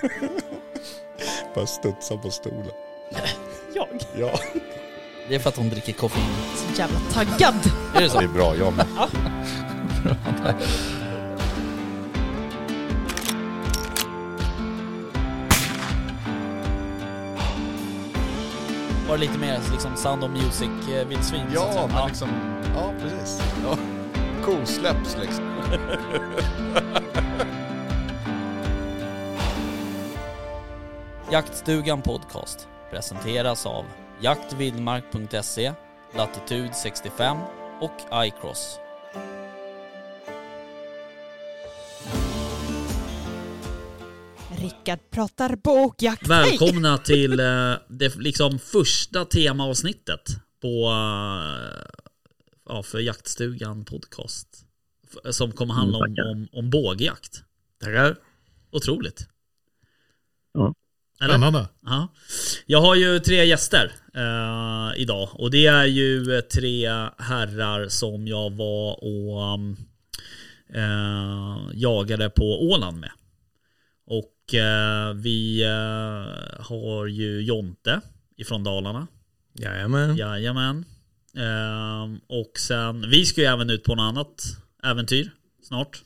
Bara studsa på stolen. Jag? Ja, Det är för att hon dricker koffein. Så jävla taggad. Är det så? det är bra. Jag med. Var det lite mer liksom Sound of Music-vildsvin? att Ja, men liksom... Ja, precis. Ja. Kosläpps liksom. Jaktstugan Podcast presenteras av jaktvildmark.se, Latitude 65 och iCross. Rickard pratar bokjakt. Välkomna till eh, det liksom första temaavsnittet på eh, ja, för Jaktstugan Podcast. Som kommer handla om, Mm, tackar. om, om bågjakt. Tackar. Otroligt. Ja. Eller? Spännande. Ja. Jag har ju tre gäster eh, idag och det är ju eh, tre herrar som jag var och um, eh, jagade på Åland med. Och eh, vi eh, har ju Jonte ifrån Dalarna. Jajamän. Jajamän. Eh, och sen, vi ska ju även ut på något annat äventyr snart.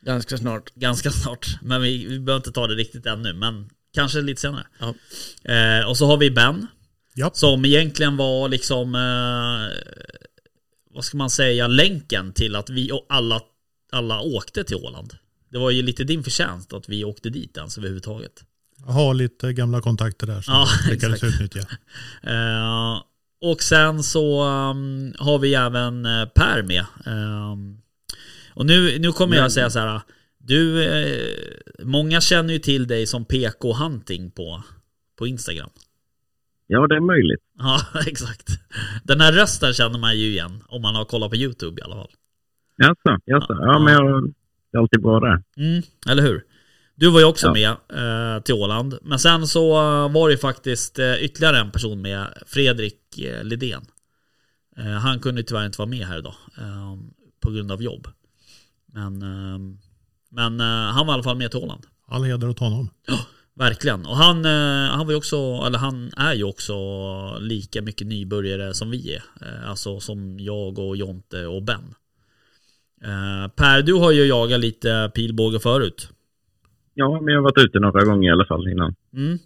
Ganska snart. Ganska snart. Men vi, vi behöver inte ta det riktigt ännu. Men kanske lite senare. Ja. Eh, och så har vi Ben. Ja. Som egentligen var liksom, eh, vad ska man säga, länken till att vi och alla, alla åkte till Åland. Det var ju lite din förtjänst att vi åkte dit ens överhuvudtaget. Jag har lite gamla kontakter där som Ja, jag lyckades exakt. utnyttja. Eh, och sen så um, har vi även eh, Per med. Ehm, och nu, nu kommer jag säga så här. Du, eh, många känner ju till dig som PK Hunting på, på Instagram. Ja, det är möjligt. Ja, exakt. Den här rösten känner man ju igen om man har kollat på YouTube i alla fall. Jaså, jaså. Ja. Ja, men jag, det är alltid bra där. Mm, eller hur? Du var ju också Ja. med eh, till Åland. Men sen så eh, var det faktiskt eh, ytterligare en person med, Fredrik eh, Lidén. Eh, han kunde tyvärr inte vara med här idag eh, på grund av jobb. Men, eh, men eh, han var i alla fall med till Åland. All heder åt honom. Verkligen. Och han, eh, han var ju också, eller han är ju också lika mycket nybörjare som vi är. Eh, Alltså som jag och Jonte och Ben. Eh, Per, du har ju jagat lite pilbåge förut. Ja, men jag har varit ute några gånger i alla fall innan. Mm.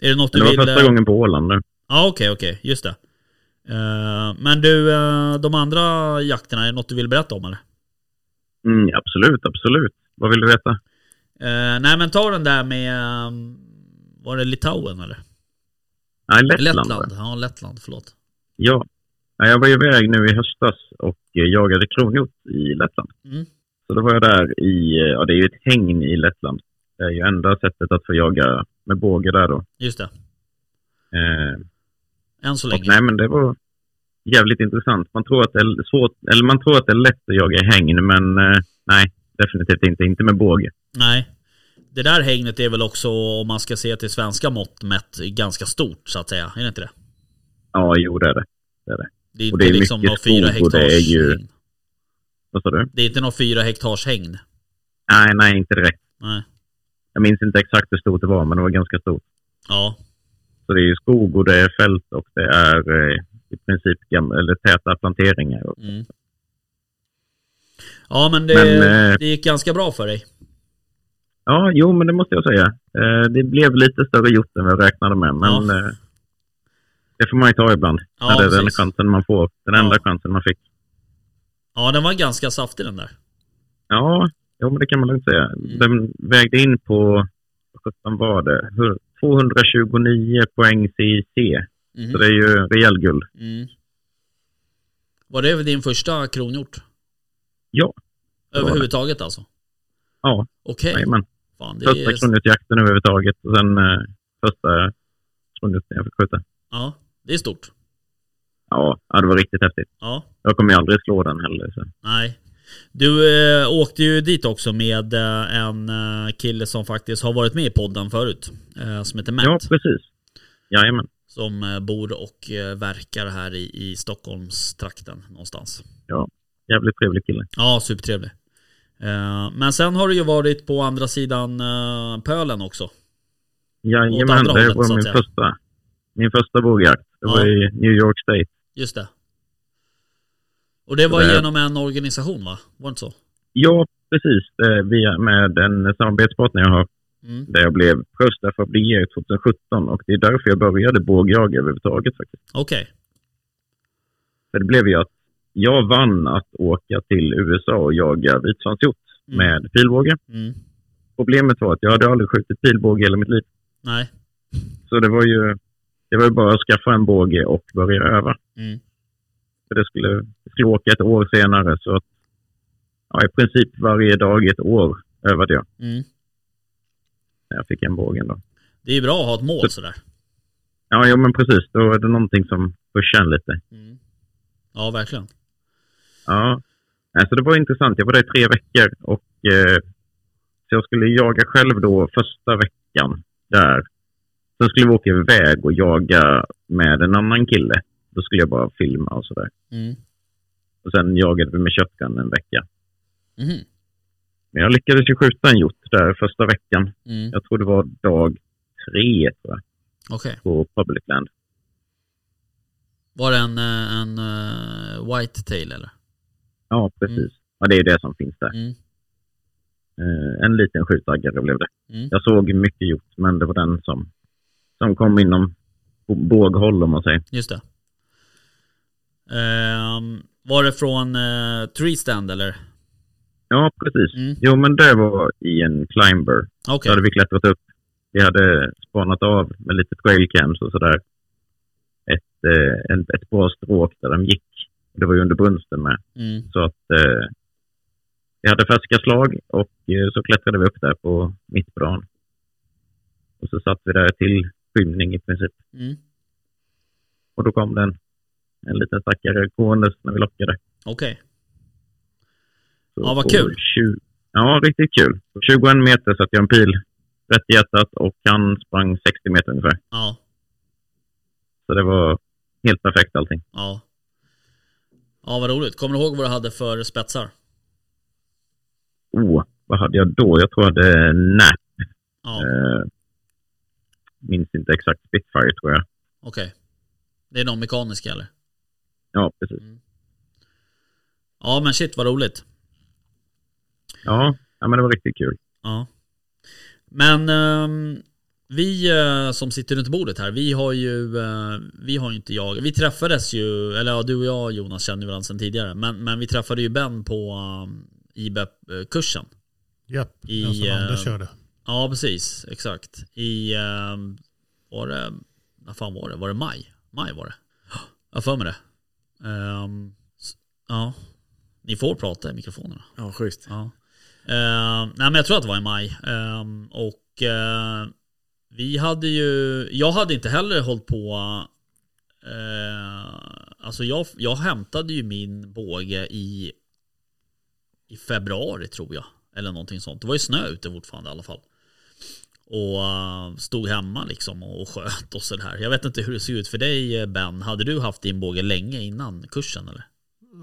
Är det något du Det var vill... första gången på Åland nu. Ja okej okej, just det. Men du, de andra jakterna, är det något du vill berätta om eller? Mm, absolut, absolut. Vad vill du veta? Eh, nej men ta den där med, eh, var det Litauen eller? Nej, Lettland. Lettland, ja Lettland, förlåt. Ja. ja. Jag var iväg nu i höstas och eh, jagade kronhjort i Lettland. Mm. Så då var jag där i, eh, ja det är ju ett hägn i Lettland. Det är ju enda sättet att få jaga med båge där då. Just det, Eh, än så och länge. nej men det var jävligt intressant. Man tror att det är svårt, eller man tror att det är lätt att jaga i hägn men eh, nej, definitivt inte. Inte med båge. Nej. Det där hängnet är väl också, om man ska se till svenska mått mätt, ganska stort så att säga. Är det inte det? Ja, jo det är det. Det är det. Det är Och inte det är liksom några fyra hektars ju- hägn. Vad sa du? Det är inte några fyra hektars hägn. Nej, nej, inte direkt. Nej. Jag minns inte exakt hur stort det var, men det var ganska stort. Ja. Så det är ju skog och det är fält och det är eh, i princip gam- eller täta planteringar. Mm. Ja men det, Men, eh, det gick ganska bra för dig. Ja, jo, men det måste jag säga. Eh, det blev lite större hjort än vad jag räknade med, men Ja. eh, det får man ju ta ibland. Ja, när det är den chansen man får. Den Ja. enda chansen man fick. Ja den var ganska saftig den där. Ja, jo, men det kan man lugnt säga. Mm. Den vägde in på, vad var det? Hur- 229 poäng CIC. Mhm. Så det är ju rejäl guld. Mm. Var det din första kronhjort? Ja. Överhuvudtaget alltså? Ja, Okej. Fan, det Första är... kronhjortsjakten överhuvudtaget och sen eh, första kronhjorten jag fick skjuta. Ja, det är stort. Ja, ja, det var riktigt häftigt. Ja, Jag kommer ju aldrig slå den heller. Så. nej. Du eh, åkte ju dit också med eh, en eh, kille som faktiskt har varit med i podden förut. Eh, som heter Matt. Ja, precis. Jajamän. Som eh, bor och eh, verkar här i, i Stockholmstrakten någonstans. Jävligt trevlig kille. Ja, supertrevlig. Eh, men sen har du ju varit på andra sidan eh, pölen också. Jajamän, det hållet, var min första, min första bågjakt. Det var Ja. i New York State. Just det. Och det var Det- genom en organisation va? Var det inte så? Ja, precis. Via, med en samarbetspartner jag har. Mm. Där jag blev röstad för att bli jägare 2017 och det är därför jag började bågjaga överhuvudtaget faktiskt. Okej. För det blev ju att jag vann att åka till USA och jaga vitsvanshjort Mm. med pilbåge. Mm. Problemet var att jag hade aldrig skjutit pilbåge i hela mitt liv. Nej. Så det var ju, det var ju bara att skaffa en båge och börja öva. Mm. För det skulle, det skulle åka ett år senare så att ja, i princip varje dag ett år övade jag Mm. jag fick en bågen då. Det är ju bra att ha ett mål sådär. Ja, ja men precis. Då är det någonting som pushar en lite. Mm. Ja, verkligen. Ja, alltså det var intressant. Jag var där i tre veckor och eh, så jag skulle jaga själv då första veckan där. Sen skulle vi åka iväg och jaga med en annan kille. Då skulle jag bara filma och sådär. Mm. Och sen jagade vi med shotgun en vecka. Mhm. Men jag lyckades ju skjuta en hjort där första veckan. Mm. Jag tror det var dag tre tror jag, Okej. på public land. Var det en, eh, en uh, white tail eller? Ja, precis. Mm. Ja, det är det som finns där. Mm. Eh, en liten skjutaggare blev det. Mm. Jag såg mycket hjort, men det var den som, som kom inom båghåll om man säger. Just det. Ehm, var det från uh, Tree Stand eller? Ja, precis. Mm. Jo, men det var i en climber. Okej. Så hade vi klättrat upp. Vi hade spanat av med lite trailcams och sådär. Ett, eh, en, ett bra stråk där de gick. Det var ju under brunsten med. Mm. Så att eh, vi hade färska slag och eh, så klättrade vi upp där på mitt på dagen. Och så satt vi där till skymning i princip. Mm. Och då kom den en liten stackare gåendes när vi lockade. Okej. Så Ja, vad kul. 20, ja, riktigt kul. På 21 meter satte jag en pil rätt i hjärtat och han sprang 60 meter ungefär. Ja. Så det var helt perfekt allting. Ja. Ja, vad roligt. Kommer du ihåg vad du hade för spetsar? Oh, vad hade jag då? Jag tror jag hade NAP. Ja, Eh, minns inte exakt Spitfire tror jag. okej. Det är någon mekanisk eller? Ja, precis. Ja, men shit vad roligt. Ja, ja men det var riktigt kul. Ja. Men ehm, vi eh, som sitter runt bordet här, vi har ju, eh, vi har ju inte jag, vi träffades ju, eller ja, du och jag Jonas känner ju varandra sedan tidigare, men, men vi träffade ju Ben på um, IBEP-kursen. Japp, I, den som eh, Anders körde. Ja, precis, exakt. I, ehm, var det, när fan var det? Var det maj? Maj var det. Jag har för mig det. Ehm, s- ja, ni får prata i mikrofonerna. Ja, schysst. Ja. Eh, nej men jag tror att det var i maj. Eh, och eh, vi hade ju, jag hade inte heller hållit på eh, Alltså jag, jag hämtade ju min båge i I februari tror jag. Eller någonting sånt. Det var ju snö ute fortfarande i alla fall. Och eh, stod hemma liksom och sköt och sådär. Jag vet inte hur det ser ut för dig Ben. Hade du haft din båge länge innan kursen eller?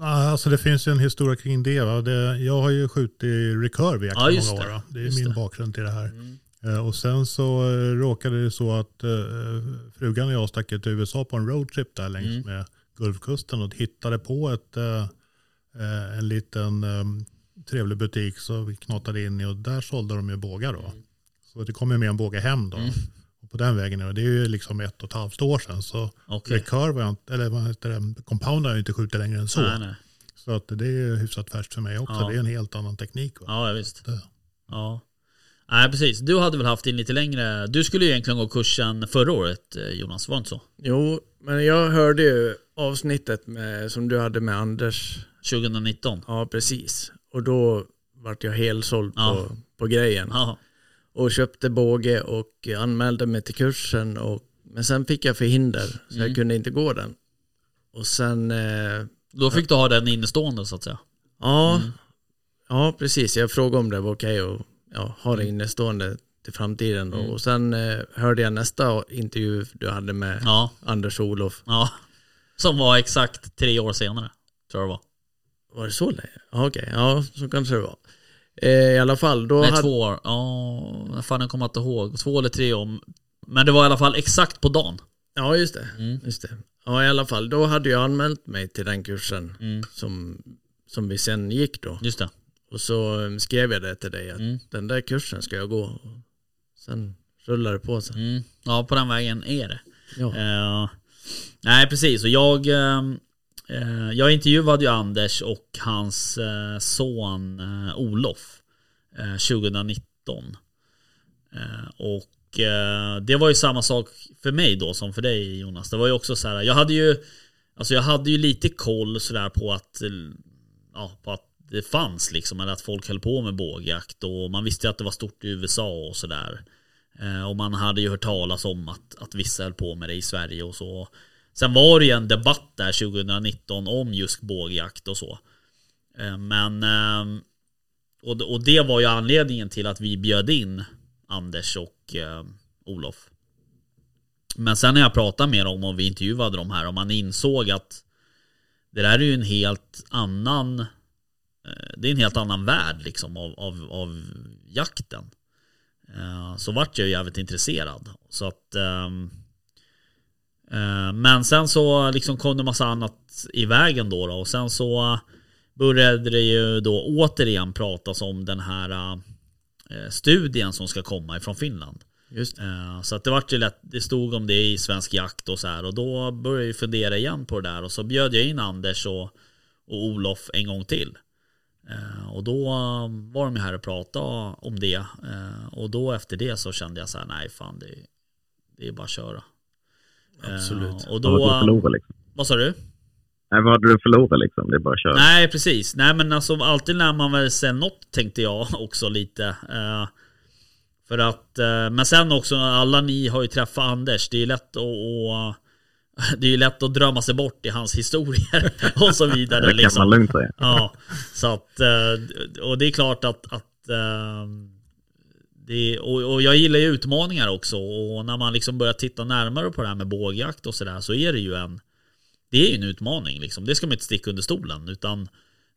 Alltså det finns ju en historia kring det. Va? det jag har ju skjutit recurve i Ja, många det. år. va. Det är Just min det. bakgrund till det här. Mm. Eh, Och sen så eh, råkade det så att eh, frugan och jag stack till USA på en roadtrip där längs Mm. med Gulfkusten och hittade på ett, en liten trevlig butik så vi knatade in i och där sålde de ju bågar då. Så det kom ju med en båge hem då. Mm. Och på den vägen, och det är ju liksom ett och ett halvt år sedan. Så recurve, har jag inte- eller vad heter det, compound har jag inte skjutit längre än så. Nej, nej. Så att det är ju hyfsat färskt för mig också. Ja. Det är en helt annan teknik. Va? Ja, visst. Det. Ja. Nej, precis. Du hade väl haft din lite längre. Du skulle ju egentligen gå kursen förra året, eh, Jonas. Var det inte så? Jo, men jag hörde ju avsnittet med, som du hade med Anders. 2019? Ja, precis. Och då vart jag helsåld Ja. på, på grejen. Ja. Och köpte båge och anmälde mig till kursen. Och, men sen fick jag förhinder, så Mm. jag kunde inte gå den. Och sen, eh, Då fick du ha den innestående så att säga. ja, Mm. ja precis. Jag frågade om det var okej att ja, ha det innestående till framtiden. Mm. Och sen eh, hörde jag nästa intervju du hade med Ja. Anders och Olof. Ja. Som var exakt tre år senare. Tror jag det var. Var det så länge? Ja, Okej, ja så kanske det var. Eh, I alla fall, då Nej, hade, två år. Ja, fan jag kommer inte ihåg. Två eller tre år. Men det var i alla fall exakt på dagen. Ja, just det. Mm. just det. Ja, i alla fall, då hade jag anmält mig till den kursen Mm. som, som vi sen gick då. Just det. Och så eh, skrev jag det till dig att Mm. den där kursen ska jag gå. Sen rullar det på sig. Mm. Ja, på den vägen är det. Ja. Eh, nej, precis. Och jag, eh, jag intervjuade ju Anders och hans eh, son eh, Olof eh, 2019. Eh, och det var ju samma sak för mig då som för dig Jonas. Det var ju också så här, jag hade ju Alltså jag hade ju lite koll sådär på att Ja, på att det fanns liksom, eller att folk höll på med bågjakt och man visste ju att det var stort i USA och sådär. Eh, och man hade ju hört talas om att, att vissa höll på med det i Sverige och så. Sen var det ju en debatt där 2019 om just bågjakt och så. Eh, men eh, och, det- var ju anledningen till att vi bjöd in Anders och eh, Olof. Men sen när jag pratade med dem och vi intervjuade dem här och man insåg att det där är ju en helt annan det är en helt annan värld liksom av, av, av jakten. Eh, Så vart jag jävligt intresserad. Så att ehm, eh, Men sen så liksom kom det massa annat i vägen då, då och sen så började det ju då återigen pratas om den här eh, studien som ska komma ifrån Finland. Eh, Så att det vart ju lätt, det stod om det i Svensk Jakt och så här och då började jag fundera igen på det där och så bjöd jag in Anders och, och Olof en gång till. Eh, Och då eh, var de här och pratade om det eh, och då efter det så kände jag så här, nej fan det, det är bara att köra. Eh, Absolut. Och Vad då, att förlora liksom? vad sa du? Nej, vad hade du att förlora liksom? Det är bara att köra. Nej precis, nej men alltså alltid när man väl ser något tänkte jag också lite. Eh, för att, eh, men sen också alla ni har ju träffat Anders, det är lätt att och, det är ju lätt att drömma sig bort i hans historier och så vidare. det kan liksom. man lugnt säga. Ja, så att, eh, och det är klart att, att eh, det, och, och jag gillar ju utmaningar också och när man liksom börjar titta närmare på det här med bågjakt och sådär så är det ju en Det är ju en utmaning liksom, det ska man inte sticka under stolen utan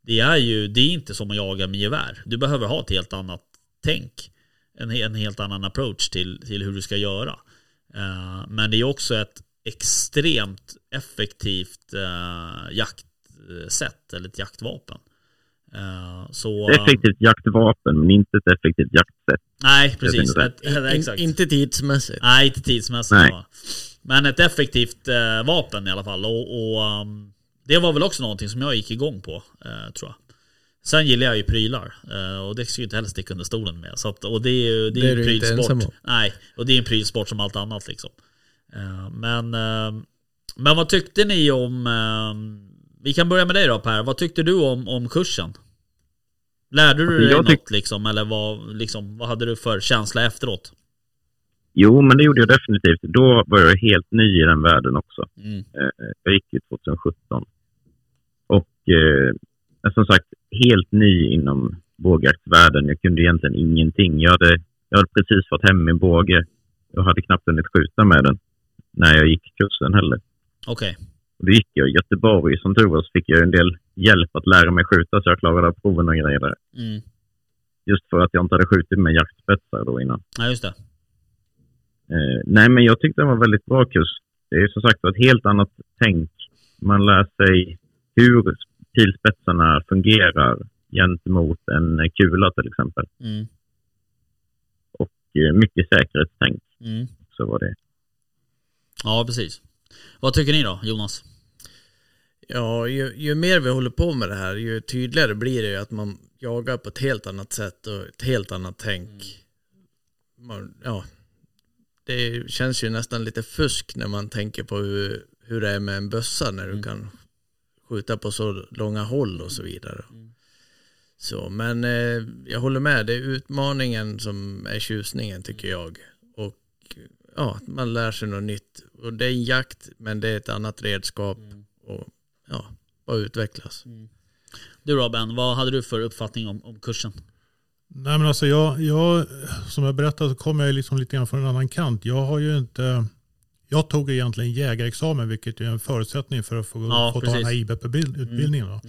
Det är ju, det är inte som att jaga med gevär Du behöver ha ett helt annat tänk En, en helt annan approach till, till hur du ska göra Eh, Men det är också ett extremt effektivt uh, jaktsätt eller ett jaktvapen Eh, Så Ett effektivt jaktvapen, men inte ett effektivt jaktsätt. Nej precis, ett, ett, exakt In, inte tidsmässigt. Nej, inte tidsmässigt. Nej. Men ett effektivt eh, vapen i alla fall. Och, och um, det var väl också någonting som jag gick igång på, eh, tror jag. Sen gillar jag ju prylar. Eh, och det ska ju inte heller sticka under stolen med. Så att, och det är ju det Det är är en prylsport. Nej, och det är en prylsport som allt annat liksom. Eh, men, eh, men vad tyckte ni om... Eh, vi kan börja med dig då Per. Vad tyckte du om, om kursen? Lärde du dig Jag något liksom? Eller vad, liksom, vad hade du för känsla efteråt? Jo, men det gjorde jag definitivt. Då var jag helt ny i den världen också. Mm. Jag gick ju 2017. Och eh, som sagt, helt ny inom bågjaktsvärlden. Jag kunde egentligen ingenting. Jag hade, jag hade precis fått hem min båge. Jag hade knappt hunnit skjuta med den när jag gick kursen heller. Okej. Och då gick jag i Göteborg. Som tur var så fick jag en del hjälp att lära mig skjuta så jag klarade av proven och grejer där. Mm. Just för att jag inte hade skjutit med jaktspetsar då innan. Ja, just det. Eh, nej, men jag tyckte det var en väldigt bra kurs. Det är som sagt ett helt annat tänk. Man lär sig hur pilspetsarna fungerar gentemot en kula till exempel. Mm. Och eh, mycket säkerhetstänk Mm. så var det. Ja, precis. Vad tycker ni då, Jonas? Ja, ju, ju mer vi håller på med det här, ju tydligare blir det ju att man jagar på ett helt annat sätt och ett helt annat tänk. Man, ja, det känns ju nästan lite fusk när man tänker på hur, hur det är med en bössa när du kan skjuta på så långa håll och så vidare. Så, men eh, jag håller med, det är utmaningen som är tjusningen tycker jag. Och ja, man lär sig något nytt. Och det är en jakt, men det är ett annat redskap. Och ja, bara utvecklas. Du Robin, vad hade du för uppfattning om, om kursen? Nej men alltså jag, jag som jag berättade så kommer jag liksom lite grann från en annan kant. Jag har ju inte, jag tog egentligen jägarexamen vilket är en förutsättning för att få, Ja, få ta den här. IBP-utbildningen. Då.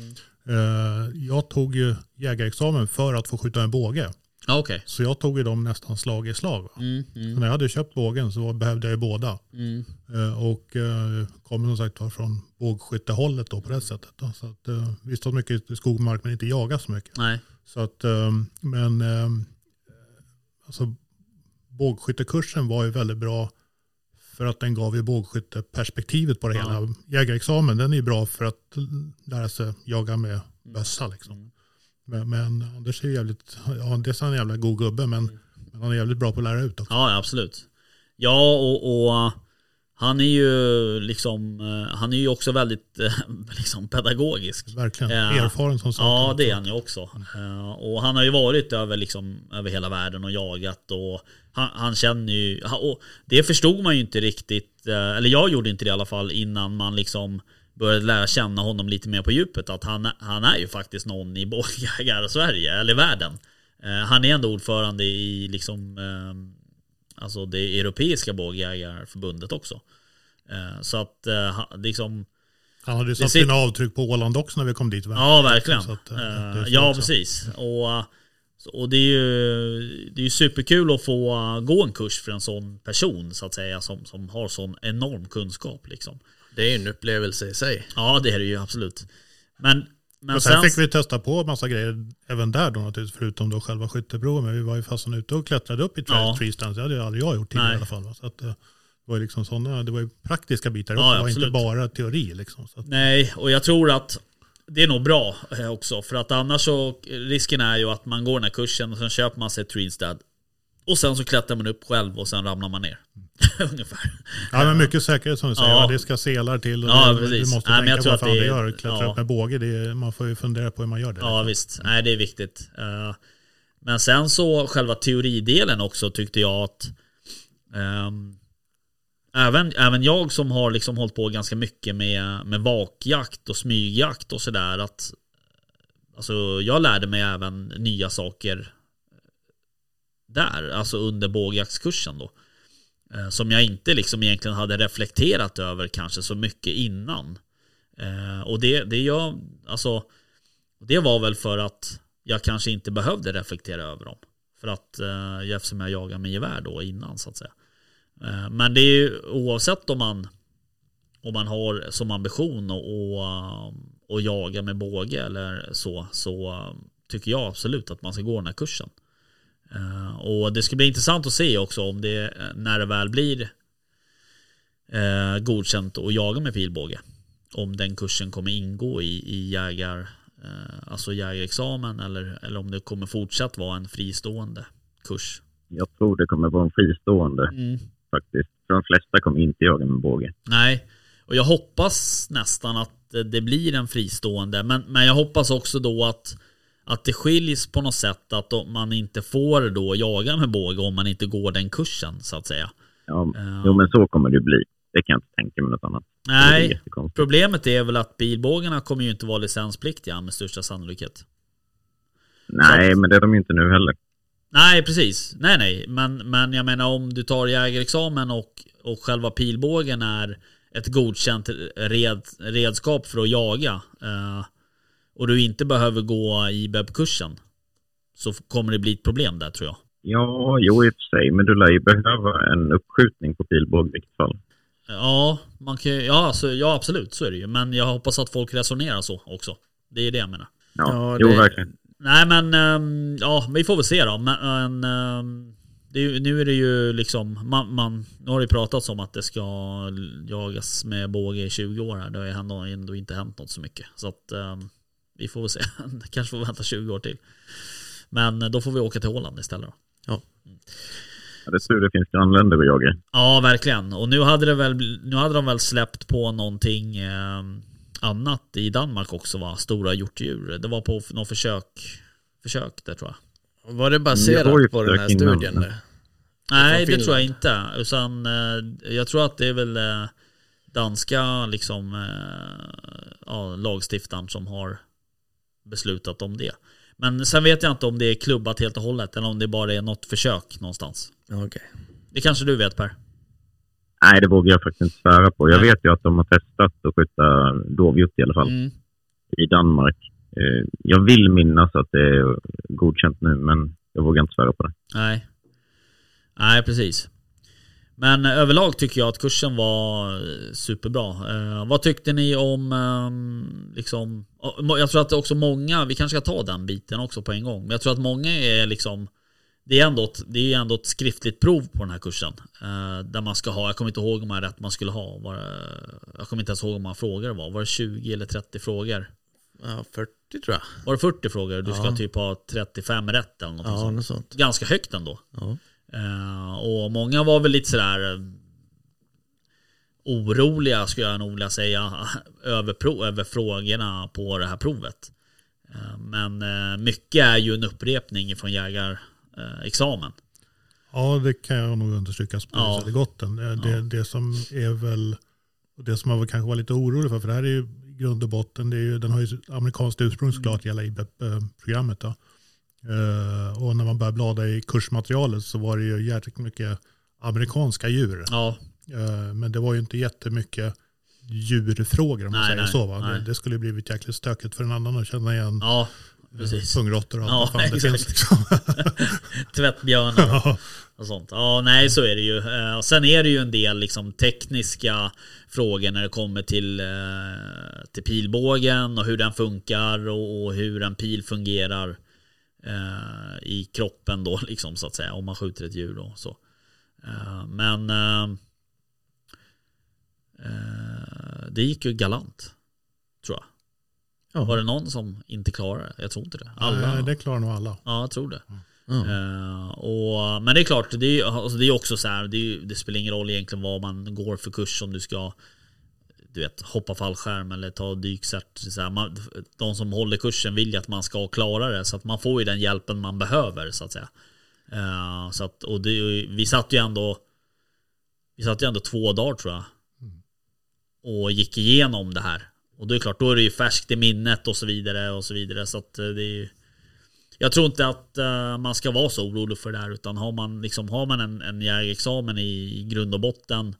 Eh, jag tog ju jägarexamen för att få skjuta en båge. Ja, okej. Så jag tog ju dem nästan slag i slag. Mm, mm, när jag hade köpt bågen så behövde jag ju båda. mm. Eh, och eh, kommer som sagt var från bågskyttehållet då på det sättet. Då. Så att, eh, vi står mycket i skog och mark men inte jagar så mycket. Nej. Så att, eh, men eh, alltså, bågskyttekursen var ju väldigt bra för att den gav ju bågskytteperspektivet på det Ja. hela. Jägarexamen den är ju bra för att lära sig jaga med bössa liksom. Mm. Men, men Anders är ju jävligt, ja dels är han en jävla god gubbe men, men han är jävligt bra på att lära ut också. Ja, absolut. Ja, och, och han är ju liksom, eh, han är ju också väldigt eh, liksom pedagogisk. Verkligen, Ja. erfaren som sagt. Ja, det är han ju också. Eh, Och han har ju varit över, liksom, över hela världen och jagat och han, han känner ju, och det förstod man ju inte riktigt, eh, eller jag gjorde inte det i alla fall innan man liksom började lära känna honom lite mer på djupet. Att han, han är ju faktiskt någon i bågjägar-Sverige, eller världen. Eh, Han är ändå ordförande i liksom, eh, alltså det europeiska bågjägarförbundet också. Eh, Så att han- liksom, Han hade ju satt sina avtryck på Åland också när vi kom dit. Ja, verkligen. Att, ja, också. precis. Och, och det är ju det är superkul att få gå en kurs för en sån person så att säga som, som har sån enorm kunskap liksom. Det är ju en upplevelse i sig. Ja, det är det ju absolut. Men, men Och sen sen... fick vi testa på massa grejer även där då naturligtvis, förutom då själva skytteprovet. Men vi var ju fastän ute och klättrade upp i tree, Ja. tree stands. Det hade ju aldrig jag gjort tidigare i alla fall. va. Så att, eh, det var ju liksom sådana, det var ju praktiska bitar Ja. Det var absolut. inte bara teori liksom. Så att, Nej, och jag tror att det är nog bra eh, också. För att annars så, risken är ju att man går den här kursen och sen köper man sig ett Treestad. Och sen så klättrar man upp själv och sen ramlar man ner. Ungefär. ja, men mycket säkerhet som du säger. Ja. Det ska selar till och Ja, det, precis. du måste Nej, tänka på vad fan det du gör. Klättra ja. upp med båge, det är, man får ju fundera på hur man gör det. Ja visst, nej det är viktigt. Eh, Men sen så själva teoridelen också tyckte jag att ehm, även, även jag som har liksom hållit på ganska mycket med, med vakjakt och smygjakt och sådär att Alltså jag lärde mig även nya saker där, alltså under bågjaktskursen då. Eh, som jag inte liksom egentligen hade reflekterat över kanske så mycket innan. Eh, och det, det jag, alltså det var väl för att jag kanske inte behövde reflektera över dem. För att eh, eftersom jag jagade med gevär då innan så att säga. Men det är ju oavsett om man om man har som ambition att och, och jaga med båge eller så så tycker jag absolut att man ska gå den här kursen. Eh, och det ska bli intressant att se också om det när det väl blir eh, godkänt att jaga med pilbåge. Om den kursen kommer ingå i, i jägar, eh, alltså jägarexamen eller, eller om det kommer fortsatt vara en fristående kurs. Jag tror det kommer vara en fristående faktiskt. För de flesta kommer inte jaga med båge. Nej, och jag hoppas nästan att det blir en fristående. Men, men jag hoppas också då att, att det skiljs på något sätt. Att man inte får då jaga med båge om man inte går den kursen så att säga. Ja, Ja. Jo, men så kommer det bli. Det kan jag inte tänka mig något annat. Är Nej, jättekonstigt. problemet är väl att bilbågarna kommer ju inte vara licenspliktiga med största sannolikhet. Nej, men det är de ju inte nu heller. Nej, precis. Nej, nej. Men, men jag menar om du tar jägarexamen och, och själva pilbågen är ett godkänt red, redskap för att jaga eh, och du inte behöver gå i BEB-kursen så kommer det bli ett problem där tror jag. Ja, jo i och för sig. Men du lär ju behöva en uppskjutning på pilbåge i vilket fall. Ja, man kan, ju- ja, alltså, ja, absolut så är det ju. Men jag hoppas att folk resonerar så också. Det är det jag menar. Ja, Ja, jo det- verkligen. Nej men, ehm, ja vi får väl se då. Men, men ehm, det nu är det ju liksom, man, man, nu har det ju pratats om att det ska jagas med båge i 20 år här. Det har ju ändå, ändå inte hänt något så mycket. Så att ehm, vi får väl se. Kanske får vänta 20 år till. Men då får vi åka till Åland istället då. Ja, det är tur det finns grannländer att jaga i. Ja, verkligen. Och nu hade, det väl, nu hade de väl släppt på någonting eh, annat i Danmark också va? Stora hjortdjur. Det var på någon försök, försök där tror jag. Var det Det var ju baserat på den här innan. studien? där? Nej, det tror jag inte. Utan eh, jag tror att det är väl eh, danska liksom, eh, ja, lagstiftaren som har beslutat om det. Men sen vet jag inte om det är klubbat helt och hållet eller om det bara är något försök någonstans. Okej. Det kanske du vet Per? Nej, det vågar jag faktiskt inte svära på. Jag Nej. vet ju att de har testat att skjuta dovhjort i alla fall Mm. i Danmark. Eh, jag vill minnas att det är godkänt nu, men jag vågar inte svära på det. Nej. Nej, precis. Men överlag tycker jag att kursen var eh, superbra. Eh, vad tyckte ni om eh, liksom, jag tror att också många, vi kanske ska ta den biten också på en gång, men jag tror att många är liksom det är ändå ett, det är ändå ett skriftligt prov på den här kursen. Eh, där man ska ha, jag kommer inte ihåg hur många rätt man skulle ha. Var, jag kommer inte ens ihåg hur många frågor det var. Var det 20 eller 30 frågor? Ja, 40 tror jag. Var det 40 frågor? Du ska Ja. typ ha 35 rätt eller något Ja, sånt. något sånt. Ganska högt ändå. Ja. Eh, och många var väl lite sådär eh, oroliga skulle jag nog vilja säga över, pro, över frågorna på det här provet. Eh, men mycket är ju en upprepning från jägarexamen. Ja, det kan jag nog understryka Ja. ja. gott. Det, det, det som är väl, det som man kanske var lite orolig för, för det här är ju i grund och botten, det är ju, den har ju amerikanskt ursprung såklart, hela IBEP-programmet. Då. Eh, och när man började blada i kursmaterialet så var det ju jäkligt mycket amerikanska djur. Ja, Eh, men det var ju inte jättemycket djurfrågor om man Nej, säger nej, så. Va? nej. Det, skulle blivit jäkligt stökigt för en annan att känna igen ja precis. pungråttor och Ja, allt vad fan det finns. Liksom. Tvättbjörnar Ja. och sånt. Ja, nej så är det ju. Eh, Och sen är det ju en del liksom tekniska frågor när det kommer till, till pilbågen och hur den funkar och, och hur en pil fungerar eh, i kroppen då liksom så att säga. Om man skjuter ett djur då. Så. Eh, men eh, eh, det gick ju galant. Tror jag. Ja. Var det någon som inte klarade det? Jag tror inte det. Alla. Nej, det klarar nog alla. Ja, jag tror det. Ja. Eh, och, men det är klart, det är, ju- alltså det är också så här, det, är, det spelar ingen roll egentligen vad man går för kurs om du ska du vet, hoppa fallskärm eller ta dykcert. Så här, man, de som håller kursen vill ju att man ska klara det så att man får ju den hjälpen man behöver så att säga. Eh, så att, och det, vi satt ju ändå Vi satt ju ändå två dagar tror jag. Och gick igenom det här. Och det är klart, då är det ju färskt i minnet och så vidare och så vidare. Så att eh, det är ju jag tror inte att eh, man ska vara så orolig för det här utan har man, liksom, har man en, en jägarexamen i, i grund och botten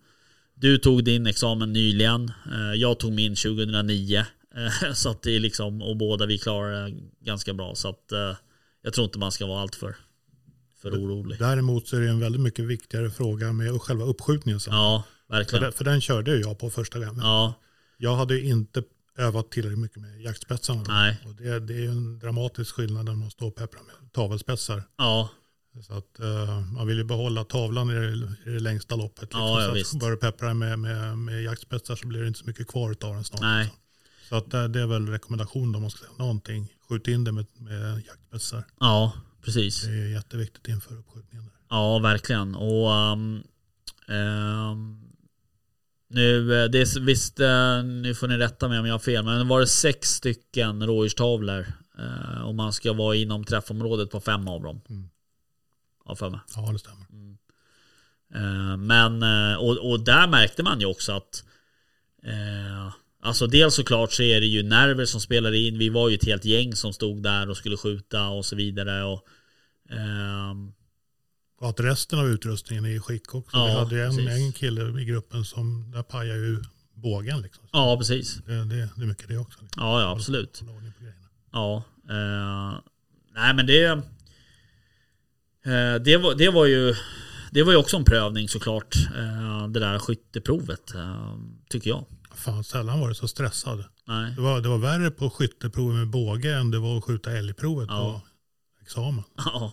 Du tog din examen nyligen eh, Jag tog min 2009 eh, Så att det är liksom Och båda vi klarar ganska bra så att eh, Jag tror inte man ska vara allt för För orolig Däremot så är det en väldigt mycket viktigare fråga med själva uppskjutningen sen. Ja, för, verkligen den, för den körde jag på första gången. Ja, Jag hade inte övat tillräckligt mycket med jaktspetsarna. Nej. Och det, det är en dramatisk skillnad när man står och pepprar med tavelspetsar. ja, Så att eh, man vill ju behålla tavlan i det, i det längsta loppet. Liksom. Ja, ja, så visst. börjar du peppra med, med, med jaktspetsar så blir det inte så mycket kvar av den snart. nej liksom. Så att det, det är väl rekommendation om man ska säga någonting. Skjut in det med, med jaktspetsar. Ja, precis Det är jätteviktigt inför uppskjutningen. Där. Ja, verkligen. Och um, ehm, nu, eh, det är visst, eh, nu får ni rätta mig om jag har fel, men var det sex stycken rådjurstavlor eh, och man ska vara inom träffområdet på fem av dem. Mm. Ja, för mig. Ja, det stämmer. Eh, Men, eh, och, och där märkte man ju också att eh, Alltså dels såklart så är det ju nerver som spelar in. Vi var ju ett helt gäng som stod där och skulle skjuta och så vidare. Och, ehm, Och att resten av utrustningen är i skick också. Ja, Vi hade ju en, en kille i gruppen som, där pajade ju bågen liksom. Så ja, precis. det, det, det är mycket det också. Liksom. Ja, ja absolut. Ja. Eh, nej men det... Eh, det, var, det var ju... Det var ju också en prövning såklart. Eh, det där skytteprovet. Eh, tycker jag. Fan, sällan var det så stressad. Nej. Det var, det var värre på skytteprovet med båge än det var att skjuta älgprovet Ja. på examen. Ja.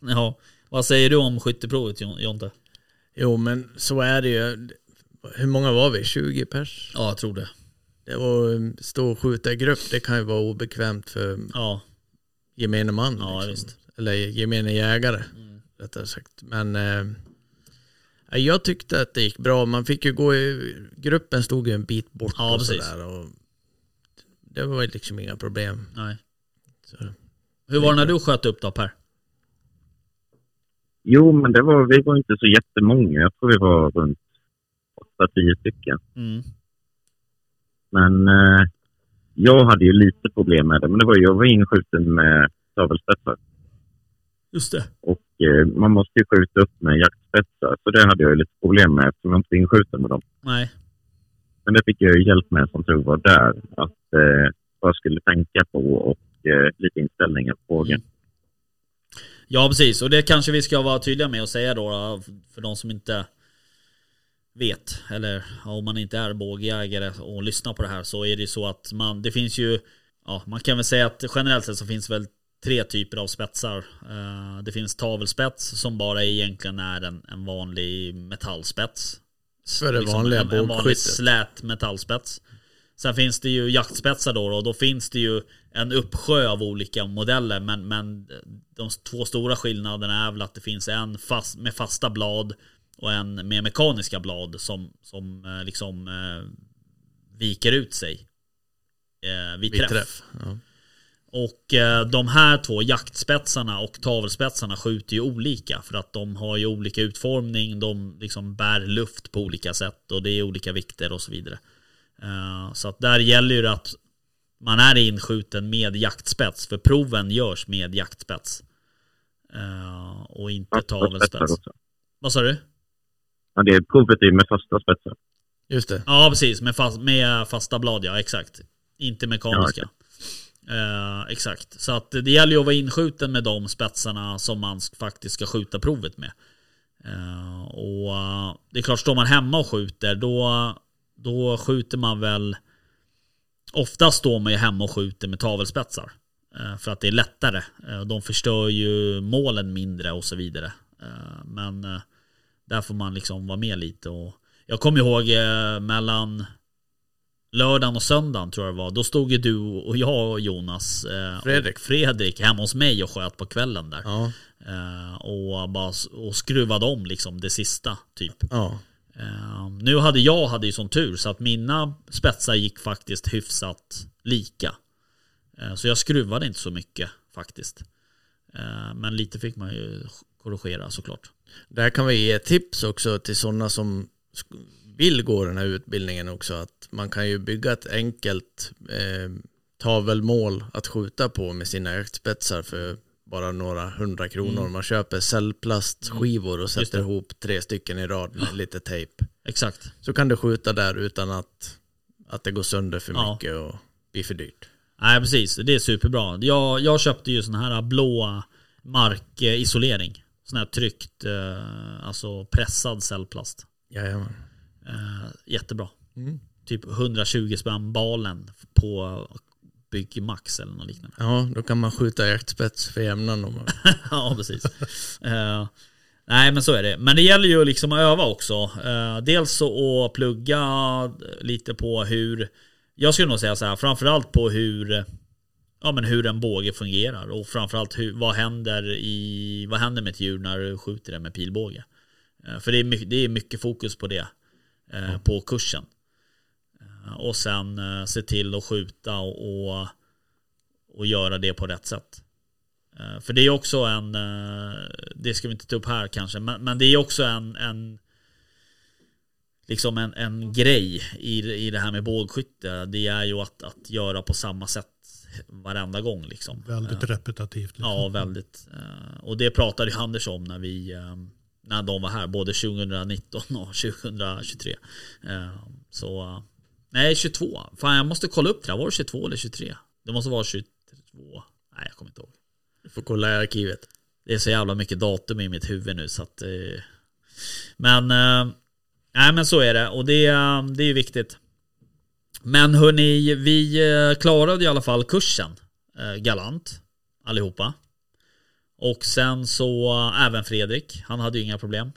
ja. Vad säger du om skytteprovet Jon- Jonte? Jo men så är det ju. Hur många var vi? 20 pers? Ja, jag tror det. Det var stå och skjuta i grupp. Det kan ju vara obekvämt för Ja, gemene man. Ja, liksom. visst. Eller gemene jägare. Rättare sagt. Men eh, ja, jag tyckte att det gick bra. Man fick ju gå i... Gruppen stod ju en bit bort Ja, och sådär. Och det var ju liksom inga problem. nej. Så. Hur var det när du sköt upp då Per? Jo, men det var, vi var inte så jättemånga. Jag tror vi var runt 8-10 stycken. Mm. Men eh, jag hade ju lite problem med det. Men det var, jag var inskjuten med tavelspetsar. Just det. Och eh, man måste ju skjuta upp med jaktspetsar. Så det hade jag ju lite problem med eftersom jag inte var inskjuten med dem. Nej. Men det fick jag ju hjälp med som tur var där. Att eh, jag skulle tänka på och eh, lite inställningar på fågeln. Mm. Ja precis, och det kanske vi ska vara tydliga med att säga då för de som inte vet eller om man inte är bågjägare och lyssnar på det här så är det ju så att man, det finns ju Ja, man kan väl säga att generellt sett så finns väl tre typer av spetsar. Eh, det finns tavelspets som bara egentligen är en, en vanlig metallspets. För det vanliga en, en vanlig slät metallspets. Sen finns det ju jaktspetsar då och då finns det ju en uppsjö av olika modeller men, men de två stora skillnaderna är väl att det finns en fast, med fasta blad och en med mekaniska blad som, som eh, liksom eh, viker ut sig eh, vid Vid träff. träff. Ja. Och eh, de här två jaktspetsarna och tavelspetsarna skjuter ju olika för att de har ju olika utformning, de liksom bär luft på olika sätt och det är olika vikter och så vidare. Eh, så att där gäller ju det att man är inskjuten med jaktspets för proven görs med jaktspets. Eh, och inte tavelspets. Vad sa du? Ja, det är provet är med fasta spetsar. Just det. Ja precis, med, fast, med fasta blad ja, exakt. Inte mekaniska. Eh, exakt. Så att det gäller ju att vara inskjuten med de spetsarna som man faktiskt ska skjuta provet med. Eh, och eh, det är klart, står man hemma och skjuter då, då skjuter man väl Oftast står man ju hemma och skjuter med tavelspetsar. Eh, för att det är lättare. Eh, de förstör ju målen mindre och så vidare. Eh, men eh, där får man liksom vara med lite. Och jag kommer ihåg eh, mellan lördagen och söndagen tror jag det var. Då stod ju du och jag och Jonas eh, Fredrik. Och Fredrik hemma hos mig och sköt på kvällen där. Ja. Eh, och, bara, och skruvade om liksom det sista typ. Ja. Eh, nu hade jag hade ju sån tur så att mina spetsar gick faktiskt hyfsat lika. Eh, så jag skruvade inte så mycket faktiskt. Eh, men lite fick man ju korrigera såklart. Där kan vi ge tips också till sådana som vill gå den här utbildningen också. Att man kan ju bygga ett enkelt eh, tavelmål att skjuta på med sina jaktspetsar för bara några hundra kronor. Mm. Man köper cellplastskivor och sätter ihop tre stycken i rad med lite tejp. Exakt. Så kan du skjuta där utan att, att det går sönder för Ja. mycket och blir för dyrt. Nej precis, det är superbra. Jag, jag köpte ju sån här blå markisolering. Sån här tryckt, eh, alltså pressad cellplast. Jajamän. Eh, jättebra. Mm. Typ 120 spänn balen på Byggmax eller något liknande. Ja, då kan man skjuta jaktspets för jämnan om man ja, precis. Eh, nej, men så är det. Men det gäller ju liksom att öva också. Eh, dels så att plugga lite på hur, jag skulle nog säga så här, framförallt på hur, ja, men hur en båge fungerar och framförallt hur, vad, händer i, vad händer med ett djur när du skjuter det med pilbåge. Eh, för det är, mycket, det är mycket fokus på det eh, på kursen. Eh, och sen eh, se till att skjuta och, och, och göra det på rätt sätt. För det är också en, det ska vi inte ta upp här kanske, men, men det är också en, en liksom en, en grej i, i det här med bågskytte. Det är ju att, att göra på samma sätt varenda gång liksom. Väldigt repetitivt. Liksom. Ja, väldigt. Och det pratade Anders om när vi när de var här, både 2019 och 2023. Eh, Så, nej 22. Fan jag måste kolla upp det här. Var det 22 eller 23? Det måste vara 22. Nej jag kommer inte ihåg. Du får kolla i arkivet. Det är så jävla mycket datum i mitt huvud nu så att eh, Men eh, Nej men så är det och det, eh, det är viktigt Men hörni, vi eh, klarade i alla fall kursen eh, Galant Allihopa Och sen så eh, även Fredrik Han hade ju inga problem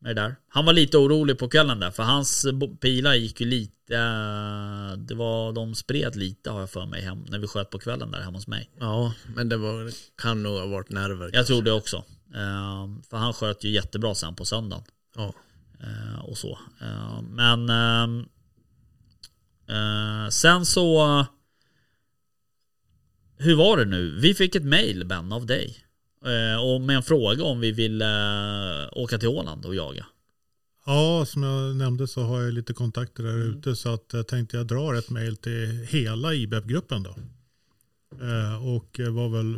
med det där Han var lite orolig på kvällen där för hans pilar gick ju lite eh, Det var, de spred lite har jag för mig hem När vi sköt på kvällen där hemma hos mig Ja, men det var, kan nog ha varit nerver. jag tror det också. Ehm, för han sköt ju jättebra sen på söndagen. Ja. Ehm, och så. Ehm, men sen så... Hur var det nu? Vi fick ett mail Ben av dig. Eh, och med en fråga om vi vill eh, åka till Åland och jaga. Ja, som jag nämnde så har jag lite kontakter där Mm. ute så att jag tänkte jag drar ett mejl till hela IBEP-gruppen då. Eh, och var väl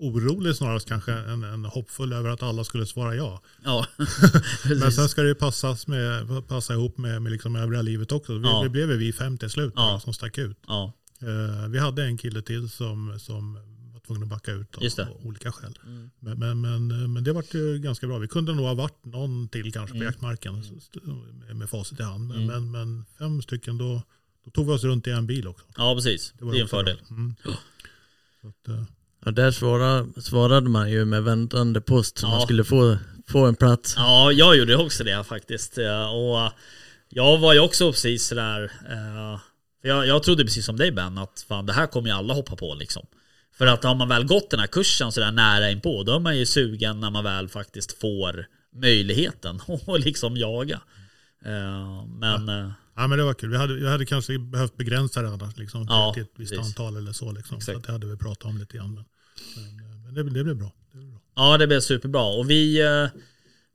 orolig snarast kanske än, än hoppfull över att alla skulle svara ja. Ja, Men sen ska det ju passas med, passa ihop med, med liksom övriga livet också. Vi, Ja. Det blev vi fem till slut Ja. som stack ut. Ja, vi hade en kille till som, som tvungen att backa ut av, det. olika skäl. Mm. Men, men, men, men det var ju ganska bra. Vi kunde nog ha varit någon till kanske på Mm. jaktmarken st- med, med facit i hand. Men, Mm. men, men fem stycken då, då tog vi oss runt i en bil också. Ja, precis. Det, var är en fördel. Mm. Så att, eh, Ja, där svarade, svarade man ju med väntande post så Ja. man skulle få, få en plats. Ja, jag gjorde också det faktiskt. Eh, Och eh, jag var ju också precis sådär. eh, för Jag, jag trodde precis som dig Ben att fan det här kommer ju alla hoppa på liksom. För att har man väl gått den här kursen sådär nära inpå då är man ju sugen när man väl faktiskt får möjligheten att liksom jaga. Eh, Men eh, Ja men det var kul. Vi hade, vi hade kanske behövt begränsa det annars liksom, Ja, till ett visst precis. antal eller så. Liksom. Så Exakt. att det hade vi pratat om lite grann. Men, men, men det, det blev bra. Det blev bra. ja det blev superbra. Och vi, eh,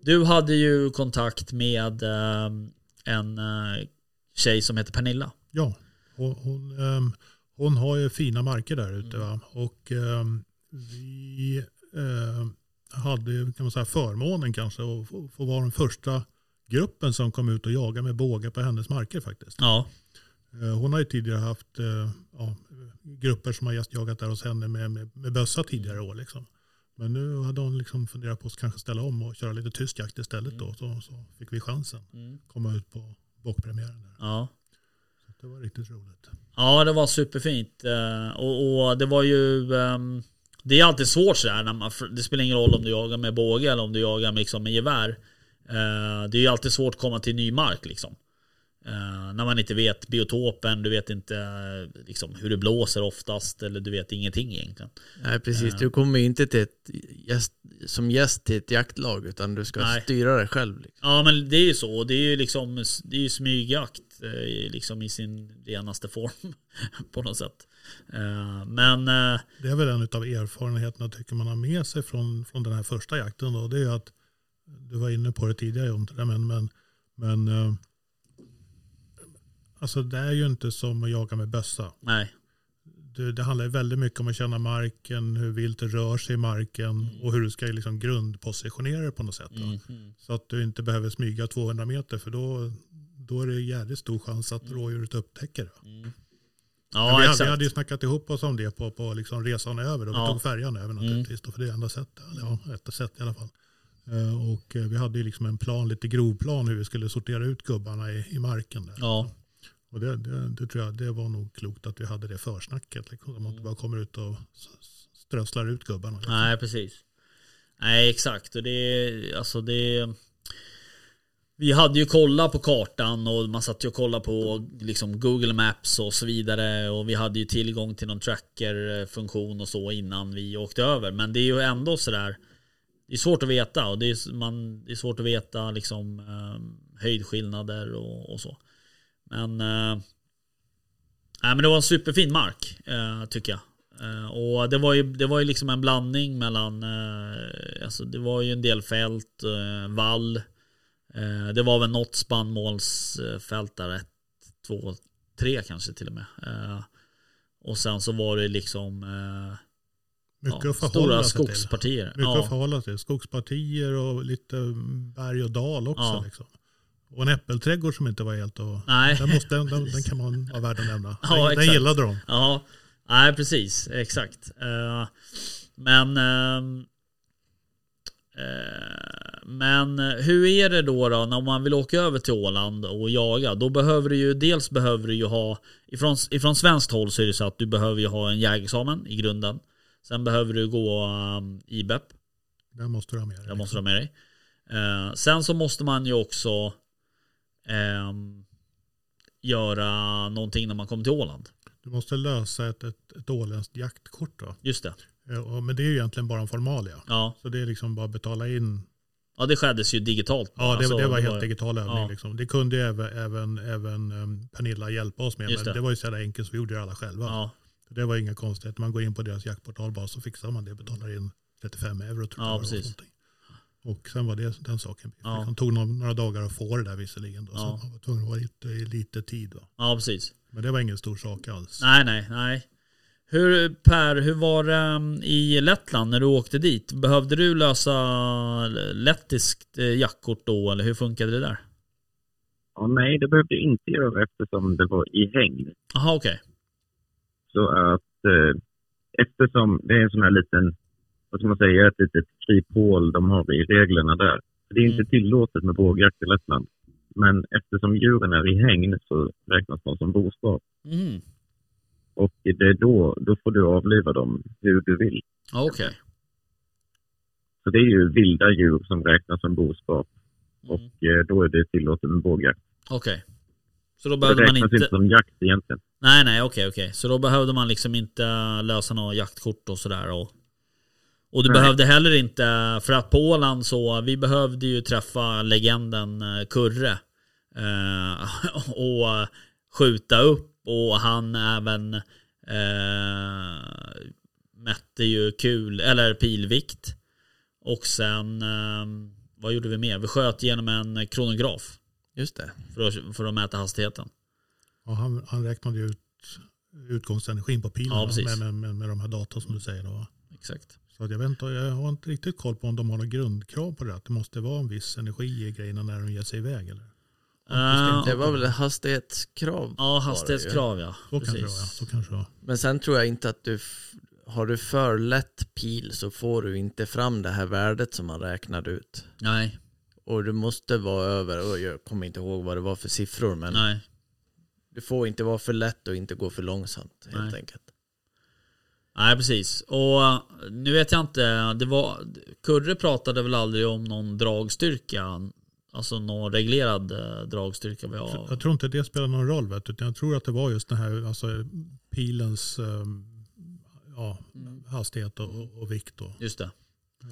du hade ju kontakt med eh, en eh, tjej som heter Pernilla. Ja, hon, hon, ehm, hon har ju fina marker där ute. Mm. Va? Och ehm, vi ehm, hade kan man säga, förmånen kanske att få, få vara den första gruppen som kom ut och jagade med båge på hennes marker faktiskt. Ja, Eh, Hon har ju tidigare haft eh, ja, grupper som har just jagat där hos henne med, med, med bössa tidigare år. Liksom. Men nu hade hon liksom funderat på att kanske ställa om och köra lite tyst jakt istället. Då, så, så fick vi chansen Mm. komma ut på bockpremiären. Där. ja. Så det var riktigt roligt. Ja, det var superfint. Eh, och, och det var ju... Ehm, det är alltid svårt sådär. När man, det spelar ingen roll om du jagar med båge eller om du jagar med, liksom, med gevär. Eh, det är ju alltid svårt att komma till ny mark liksom. Eh, När man inte vet biotopen, du vet inte eh, liksom, hur det blåser oftast. Eller du vet ingenting egentligen. Nej precis, du kommer ju inte till ett gäst, som gäst till ett jaktlag utan du ska Nej. styra det själv. Liksom. Ja men det är ju så. Det är ju liksom det är ju smygjakt eh, liksom i sin renaste form på något sätt. Eh, Men eh, Det är väl en av erfarenheterna tycker man har med sig från, från den här första jakten. Då. Det är att, du var inne på det tidigare Jonte, men, men, men eh, alltså det är ju inte som att jaga med bössa. nej. Det, det handlar ju väldigt mycket om att känna marken, hur viltet rör sig i marken och hur du ska liksom grundpositionera det på något sätt. då. Mm, mm. Så att du inte behöver smyga 200 meter för då, då är det jävligt stor chans att rådjuret upptäcker det. Mm. Ja vi, hade, vi hade ju snackat ihop oss om det på, på liksom resan över. Och vi Ja. tog färjan över naturligtvis. Då, för det är enda sättet. Ja, ett sätt i alla fall. Eh, Och eh, vi hade ju liksom en plan, lite grovplan hur vi skulle sortera ut gubbarna i, i marken. Där. Ja. Och det, det, det tror jag det var nog klokt att vi hade det försnacket. Liksom. Att man inte bara kommer ut och strösslar ut gubbarna. Liksom. Nej precis. Nej exakt och det alltså det Vi hade ju kollat på kartan och man satt ju och kollade på liksom Google Maps och så vidare och vi hade ju tillgång till någon tracker-funktion och så innan vi åkte över. Men det är ju ändå sådär Det är svårt att veta och det är, man, det är svårt att veta liksom eh, höjdskillnader och, och så. Men eh, Nej men det var en superfin mark eh, tycker jag. Eh, och det var ju, det var ju liksom en blandning mellan, eh, alltså det var ju en del fält, eh, vall. Eh, det var väl något spannmålsfält där, ett, två, tre kanske till och med. Eh, och sen så var det liksom Mycket ja, att förhålla stora sig till. skogspartier. Mycket att Ja, förhålla sig till. Skogspartier och lite berg och dal också. Ja. Liksom. Och en äppelträdgård som inte var helt och... nej. Den, måste, den, den kan man vara värd att nämna. Ja, den, den exakt. gillade de. Ja, nej precis, exakt. Eh, men ehm, eh, men hur är det då, då när man vill åka över till Åland och jaga? Då behöver du ju dels behöver du ju ha ifrån, ifrån svenskt håll så är det så att du behöver ju ha en jägarexamen i grunden. Sen behöver du gå um, IBEP, Den måste du ha med dig. det måste du ha med dig. Eh, sen så måste man ju också ehm, göra någonting när man kommer till Åland. Du måste lösa ett, ett, ett åländskt jaktkort. Då. Just det. Eh, Men det är ju egentligen bara en formalia. Ja, Så det är liksom bara att betala in. ja det skeddes ju digitalt. Ja, det, Alltså, det var helt digital övning. ja. Liksom. Det kunde ju även, även, även um, Pernilla hjälpa oss med. Just Men det. det. var ju så jävla enkelt så vi gjorde det alla själva. Ja, Det var inga konstigheter. Man går in på deras jaktportal bara så fixar man det. Betalar in 35 euro tror Ja, jag. precis. Och, sen var det den saken. Ja. Det tog några, några dagar att få det där visserligen. Då, Ja. Så man var tvungen att vara lite, i lite tid. Va? ja precis. Men det var ingen stor sak alls. Nej, nej, nej. Hur, Per, hur var det um, i Lettland när du åkte dit? Behövde du lösa lettiskt eh, jaktkort då, eller hur funkade det där? Ja, nej, det behövde jag inte göra eftersom det var i hägn. Jaha, okej. också att eh, eftersom det är en sån här liten, vad ska man säga, ett litet kryphål de har i reglerna där. Det är inte Mm. tillåtet med bågjakt i Lettland. Men eftersom djuren är i hägn så räknas de som boskap. Mm. Och det är då, då får du avliva dem hur du vill. Okej. Så det är ju vilda djur som räknas som boskap. Mm. Och eh, då är det tillåtet med bågjakt. Okej. Så då Det behövde man räknas inte... inte som jakt egentligen. Nej, nej, okej, okej. Så då behövde man liksom inte lösa några jaktkort och sådär. Och, och du Nej. behövde heller inte, för att på Åland så, vi behövde ju träffa legenden eh, Kurre. Eh, och skjuta upp och han även eh, mätte ju kul, eller pilvikt. Och sen, eh, vad gjorde vi mer? Vi sköt genom en kronograf Just det. för att, för att mäta hastigheten. Ja, han, han räknade ju ut utgångsenergin på pilen Ja, med, med, med, med de här data som du säger. Då. Exakt. Så att jag, vet inte, jag har inte riktigt koll på om de har några grundkrav på det. Att det måste vara en viss energi i grejerna när de ger sig iväg. Eller? Eh, Det var väl hastighetskrav? Ja, hastighetskrav ja. Så kanske det var. Ja. Precis. Så kanske det. Men sen tror jag inte att du, har du för lätt pil så får du inte fram det här värdet som man räknade ut. Nej, Och du måste vara över, och jag kommer inte ihåg vad det var för siffror, men nej. du får inte vara för lätt och inte gå för långsamt helt Nej. enkelt. Nej, precis. Och nu vet jag inte, det var, Kurre pratade väl aldrig om någon dragstyrka, alltså någon reglerad eh, dragstyrka. vad Jag, Jag tror inte det spelar någon roll. Vet du, jag tror att det var just den här alltså, pilens ehm, ja, Mm. hastighet och, och, och vikt. Och, Just det.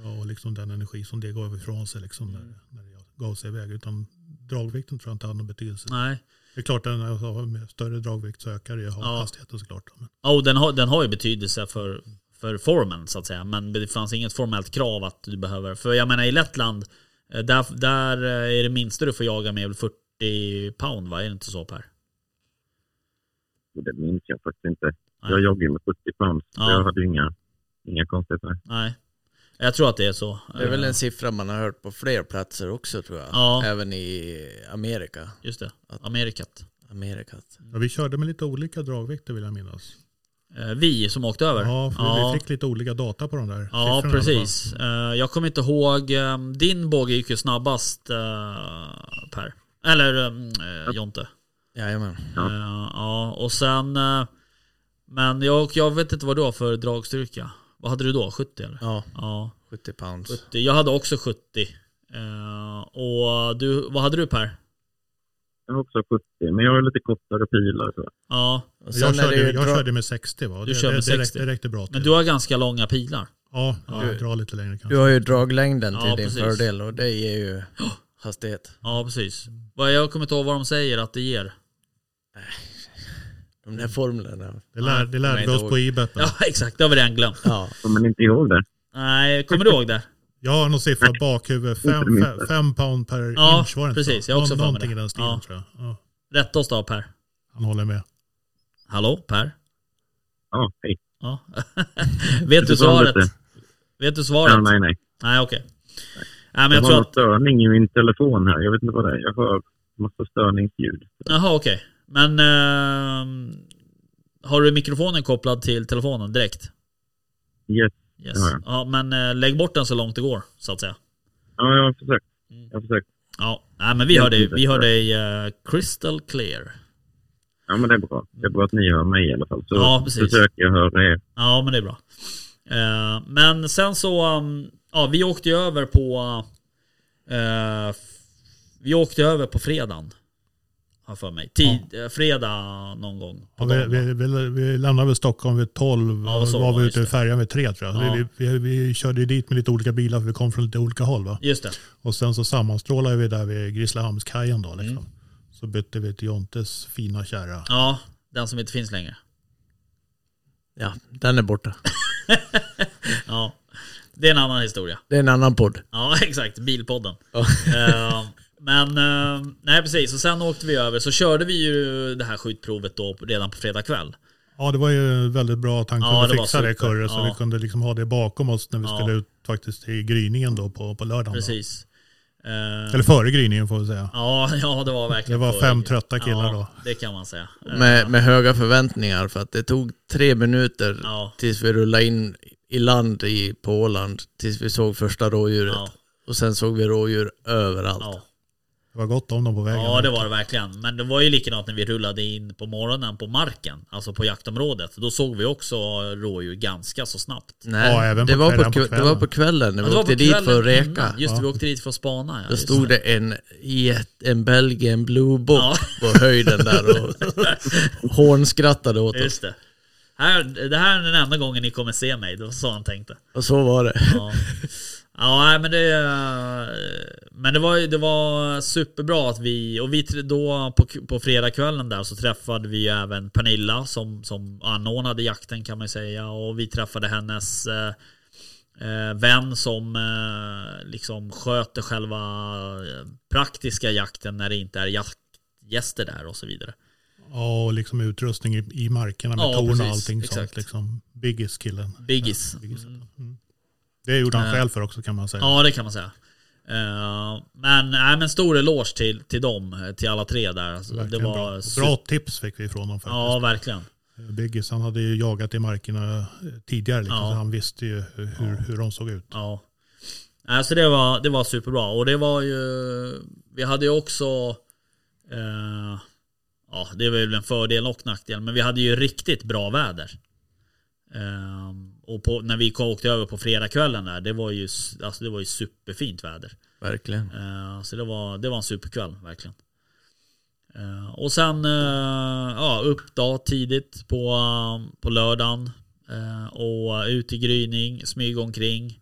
ja, och liksom den energi som det gav ifrån sig liksom, Mm. när, när det gav sig iväg. Utan dragvikten tror jag inte hade någon betydelse. Nej. Det är klart att alltså, med större dragvikt så ökar ju Ja. hastigheten såklart. Men, Ja, och den har, den har ju betydelse för, för formen så att säga. Men det fanns inget formellt krav att du behöver. För jag menar i Lettland, eh, där, där eh, är det minsta du får jaga med är väl 40 pound va? Är det inte så Per? Det minns jag faktiskt inte. Nej. Jag joggade med 70 pounds. så Ja. Jag hade inga, inga konstigheter. Nej. Jag tror att det är så. Det är väl Eh, en siffra man har hört på fler platser också tror jag. Ja. Även i Amerika. Just det. Amerikat. Amerikat. ja, vi körde med lite olika dragvikter vill jag minnas. Eh, Vi som åkte över? Ja, för ja. vi fick lite olika data på de där Ja, precis. Eh, Jag kommer inte ihåg, eh, din båge gick ju snabbast eh, Per. Eller eh, Jonte. Jajamän. Ja. Eh, Ja, och sen... eh, Men jag, jag vet inte vad du har för dragstyrka. Vad hade du då? 70 eller? Ja, Ja, 70 pounds. 70. Jag hade också 70. Eh, Och du, vad hade du Per? Jag har också 70, men jag har lite kortare pilar. Så. Ja, Och sen Jag, körde, jag dra- körde med 60 va? Du det, kör med det, det, 60. räckte, det räckte bra till. men du har ganska långa pilar. Ja, Ja. jag drar lite längre kanske. Du har ju draglängden till Ja, din precis. fördel och det ger ju hastighet. Ja, precis. Vad- Jag kommer inte ihåg vad de säger att det ger. De där formlerna. Det, lär, det lärde jag vi oss inte på ihåg. IBEP. Ja, exakt. Det har vi redan glömt. Ja, Kommer ni inte ihåg det? Nej, kommer du ihåg det? Jag har någon siffra bakhuvud, Inte det fem, minsta. fem, fem pound per Ja, inch var det inte precis. så? Jag har också Nå- för mig Någonting det. i den stilen Ja. tror jag. Ja, Rätta oss då Per. han håller med. Hallå Per? Ja, hej. Ja. Vet du svaret? Vet du svaret? Ja, nej, nej. Nej, okej. Nej, men Det jag var tror någon att... störning i min telefon här. Jag vet inte vad det är. Jag hör massa störningsljud. Jaha, okej. Men... ehm, har du mikrofonen kopplad till telefonen direkt? Yes. Yes. Ja, men eh, lägg bort den så långt det går, så att säga. Ja, jag har försökt. Mm. Jag har försökt. Ja, nej, men vi hör dig, vi hör dig eh, crystal clear. Ja, men det är bra. Det är bra att ni hör mig i alla fall. Så Ja, precis. försöker jag höra er. Ja, men det är bra. Eh, men sen så, um, ja, vi åkte ju över på... eh, f- vi åkte över på fredagen. Har för mig. Tid, eh, fredag någon gång. På Ja, vi, vi, vi, vi landade väl Stockholm vid 12 Ja, och så var vi ute i färjan vid 3 tror jag. Ja. Vi, vi, vi körde dit med lite olika bilar för vi kom från lite olika håll. Va? Just det. Och sen så sammanstrålade vi där vid Grisslehamnskajen då. Liksom. Mm. Så bytte vi till Jontes fina kärra. Ja, den som inte finns längre. ja, den är borta. Ja, det är en annan historia. Det är en annan podd. Ja, exakt. Bilpodden. Ja. Men, eh, nej precis. Och sen åkte vi över. Så körde vi ju det här skjutprovet då redan på fredag kväll. Ja det var ju väldigt bra att han Ja, kunde det var fixa det. Kurre så Ja. vi kunde liksom ha det bakom oss när vi Ja. skulle ut faktiskt till gryningen då på, på lördagen. Då. Precis. Eh, Eller före gryningen får vi säga. Ja, ja det var verkligen Det var fem trötta killar ja, då. det kan man säga. Eh, Med, med höga förväntningar för att det tog tre minuter Ja, tills vi rullade in i land i, på Åland. Tills vi såg första rådjuret. ja, Och sen såg vi rådjur överallt. Det var gott om dem på vägen. Ja det var det verkligen. Men det var ju likadant när vi rullade in på morgonen på marken. Alltså på jaktområdet. Då såg vi också rådjur ganska så snabbt. Nej, Ja, även det, var på, kvällen, på det var på kvällen när Ja, vi åkte dit för att reka. Just det, Ja. vi åkte dit för att spana. Ja, Då stod det en, en Belgian Blue Book Ja. på höjden där och hånskrattade åt oss. Just det. Här, det här är den enda gången ni kommer se mig. Det var så han tänkte. Och så var det. Ja, ja men det... Men det var, det var superbra att vi... Och vi då på, på fredagskvällen där så träffade vi även Pernilla som, som anordnade jakten kan man säga. Och vi träffade hennes eh, eh, vän som eh, liksom sköter själva eh, praktiska jakten när det inte är jaktgäster där och så vidare. Ja, och liksom utrustning i, i markerna med Ja, torn och allting Exakt. sånt. Liksom. Biggis-killen. Biggis. Ja, Biggis. Mm. Det gjorde han Eh, själv för också kan man säga. Ja, det kan man säga. Eh, men, nej, men stor eloge till, till dem, till alla tre där. Alltså, det var bra. bra tips fick vi ifrån dem faktiskt. Ja, verkligen. Biggis han hade ju jagat i markerna eh, tidigare. Liksom, Ja. så han visste ju hur, hur, hur de såg ut. Ja. Alltså det var, det var superbra. Och det var ju... Vi hade ju också... Eh, ja, det är väl en fördel och nackdel. Men vi hade ju riktigt bra väder. Eh, och på, när vi åkte över på fredagskvällen där, det var ju, alltså det var ju superfint väder. Verkligen. Eh, Så det var, det var en superkväll, verkligen. Eh, Och sen eh, ja, upp då tidigt på, på lördagen. Och ut i gryning, smyga omkring.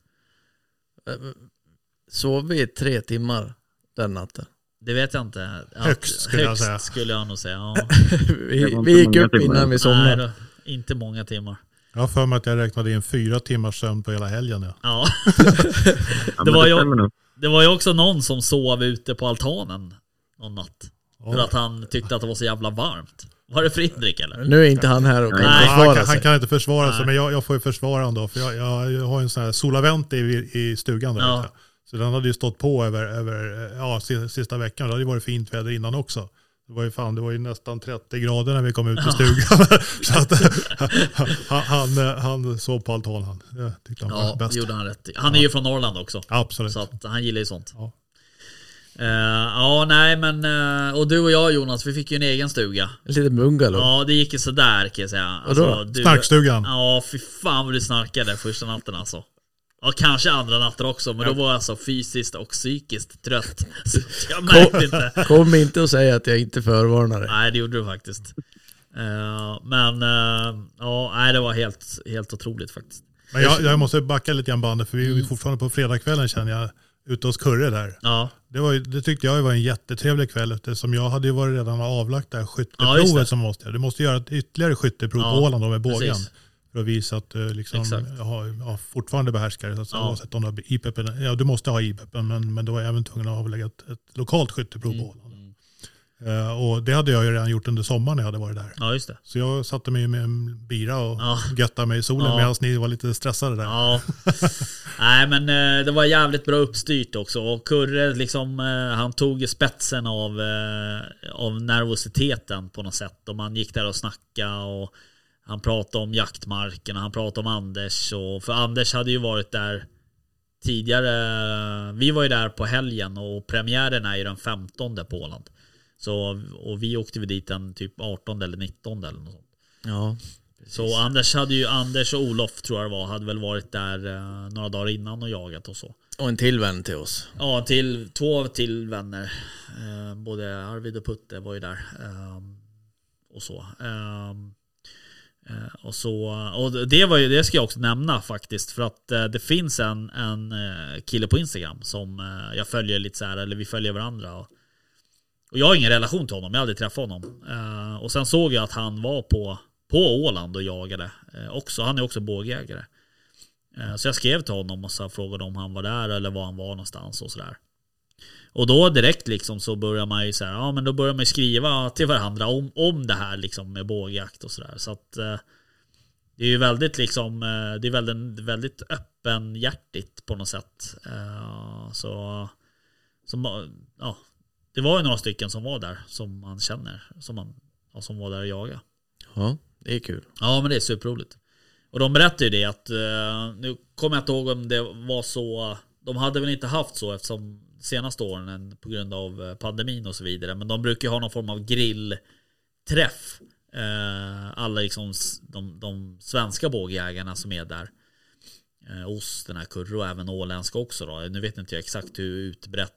Sov vi tre timmar den natten? Det vet jag inte. Ja, Högst skulle jag högst säga. skulle jag nog säga. Ja. Vi, vi gick upp innan vi Nej, somnade. då, inte många timmar. Jag har för mig att jag räknade in fyra timmars sömn på hela helgen. Ja. Ja. Det var ju-. Det var ju också någon som sov ute på altanen någon natt. För att han tyckte att det var så jävla varmt. Var det Fredrik eller? Nu är inte han här och kan Nej. Han, försvara kan, han sig. kan inte försvara sig, Nej. men jag, jag får ju försvara honom då. För jag, jag, jag har en sån här Solaventi i, i stugan där Ja. Så den hade ju stått på över, över ja, si- sista veckan. Det hade ju varit fint väder innan också. Det var ju, fan, det var ju nästan 30 grader när vi kom ut i stugan. så att, han, han, han sov på altanen. Det tyckte han var Ja, bäst. det gjorde han rätt. Han är ju från Norrland också. Absolut. Så att han gillar ju sånt. Ja. Eh, ja, nej men... eh, och du och jag Jonas, vi fick ju en egen stuga. En liten bungalow. Ja, det gick ju sådär kan jag säga. Du, Snarkstugan. Ja, fy fan vad du snarkade första natten alltså. Ja, kanske andra natter också, men då var jag så fysiskt och psykiskt trött. Så jag märkte inte. Kom inte och säga att jag inte förvarnar dig. Nej, det gjorde du faktiskt. Eh, men eh, ja, nej, det var helt, helt otroligt faktiskt. Men jag, jag måste backa lite grann bandet för vi är Mm. fortfarande på fredagskvällen känner jag. Ute hos Kurre där. Ja, Det, var, det tyckte jag var en jättetrevlig kväll eftersom jag hade ju varit redan avlagt det här Ja, just skytteprovet det. som måste göra. Du måste göra ett ytterligare skytteprov Ja, på Åland då med bågen. precis. För att visa att du liksom, Exakt. ja, ja, fortfarande behärskar det. Så att säga, Ja. Oavsett om du har IPP. Ja, du måste ha IPP men, men du var även tvungen att avlägga ett, ett lokalt skytteprov Mm. på Åland. Eh, och det hade jag ju redan gjort under sommaren när jag hade varit där. ja just det. Så jag satte mig med en bira och Ja. göttade mig i solen Ja. medan ni var lite stressade där. Ja. Nej men eh, det var jävligt bra uppstyrt också. Och Kurre liksom, eh, han tog spetsen av, eh, av nervositeten på något sätt. Och man gick där och snackade och han pratade om jaktmarken och han pratade om Anders. Och, för Anders hade ju varit där tidigare. Vi var ju där på helgen och premiären är ju den 15 på Åland. Så, och vi åkte väl dit den typ 18 eller 19 eller något sånt. Ja. Så Anders hade ju, Anders och Olof tror jag det var, hade väl varit där eh, några dagar innan och jagat och så. Och en till vän till oss. Ja, till, två till vänner. Eh, både Arvid och Putte var ju där. Eh, och så. Eh, och så. Och det, var ju, det ska jag också nämna faktiskt. För att eh, det finns en, en eh, kille på Instagram som jag följer lite så här, eller vi följer varandra. Och, och jag har ingen relation till honom, jag har aldrig träffat honom. Och sen såg jag att han var på, på Åland och jagade också. Han är också bågjägare. Så jag skrev till honom och så frågade om han var där eller var han var någonstans och sådär. Och då direkt liksom så börjar man ju så här, ja men då börjar man skriva till varandra om, om det här liksom med bågjakt och sådär. Så att eh, det är ju väldigt liksom, eh, det är väldigt, väldigt öppenhjärtigt på något sätt. Eh, så, som, ja, det var ju några stycken som var där som man känner, som, man, ja, som var där och jagade. Ja, det är kul. Ja men det är superroligt. Och de berättade ju det att, eh, nu kommer jag inte ihåg om det var så, de hade väl inte haft så eftersom senaste åren på grund av eh, pandemin och så vidare. Men de brukar ju ha någon form av grillträff. Eh, alla liksom de, de svenska bågjägarna som är där. Eh, osten kurre och även åländska också då. Nu vet inte jag exakt hur utbrett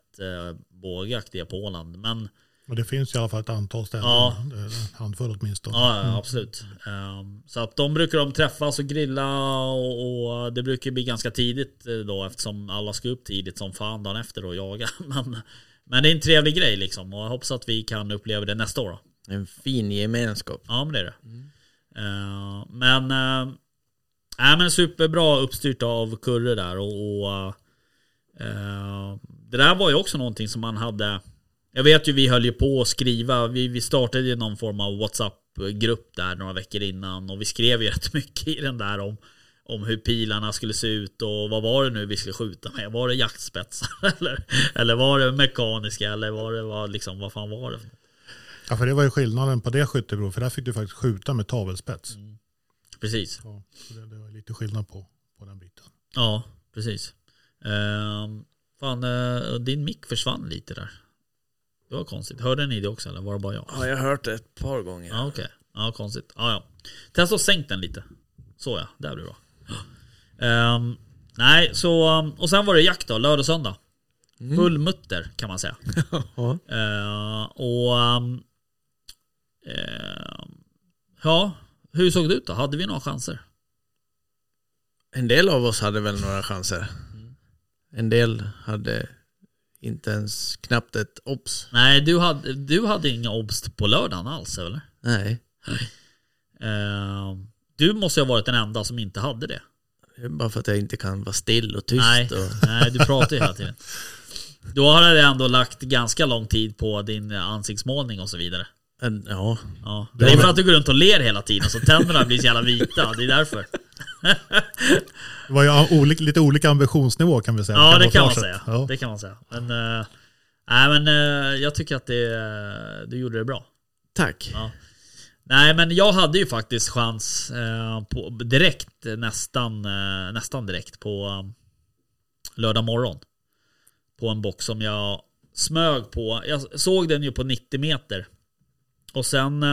bågjakt är på Åland. Men och det finns i alla fall ett antal ställen. Ja. En handfull åtminstone. Ja, ja absolut. Ehm, så att de brukar de träffas och grilla och, och det brukar bli ganska tidigt eh, då eftersom alla ska upp tidigt som fan dagen efter och jaga. Men, men det är en trevlig grej liksom och jag hoppas att vi kan uppleva det nästa år då. En fin gemenskap. Ja men det är det. Ehm, men, uh, äh, men superbra uppstyrt av Kurre där och, och eh, det där var ju också någonting som man hade jag vet ju vi höll ju på att skriva, vi, vi startade ju någon form av WhatsApp-grupp där några veckor innan och vi skrev ju rätt mycket i den där om, om hur pilarna skulle se ut och vad var det nu vi skulle skjuta med? Var det jaktspetsar eller, eller var det mekaniska eller var det vad, liksom, vad fan var det? Ja, för det var ju skillnaden på det skytteprov. För där fick du faktiskt skjuta med tavelspets. Precis. Ja, det, det var lite skillnad på, på den biten. Ja, precis. Ehm, fan, eh, din mick försvann lite där. Det var konstigt. Hörde ni det också eller var det bara jag? Ja, jag har hört det ett par gånger. Ja okej. Ja konstigt. Ja ja. Testa att sänk den lite. Så ja, där blir bra. Ehm, nej, så um, och sen var det jakt då, lördag söndag. Full mutter kan man säga. Ehm, och um, ehm, ja, hur såg det ut då? Hade vi några chanser? En del av oss hade väl några chanser. En del hade inte ens knappt ett obs. Nej, du hade, du hade inga obst på lördagen alls eller? Nej, Ehm, du måste ju ha varit den enda som inte hade det. det bara för att jag inte kan vara still och tyst. Nej, Och, nej, du pratar ju hela tiden. Då hade jag ändå lagt ganska lång tid på din ansiktsmålning och så vidare. en, ja, Ja. Det är för att du går runt och ler hela tiden så tänderna blir så jävla vita. Det är därför. Det var ju olika, lite olika ambitionsnivå kan vi säga. Ja, det kan man säga. Ja. Det kan man säga. Men, eh, nej, men eh, jag tycker att det, eh, du gjorde det bra. tack. Ja. Nej men jag hade ju faktiskt chans eh, på, direkt nästan, nästan direkt på lördag morgon. På en box som jag smög på. Jag såg den ju på 90 meter. Och sen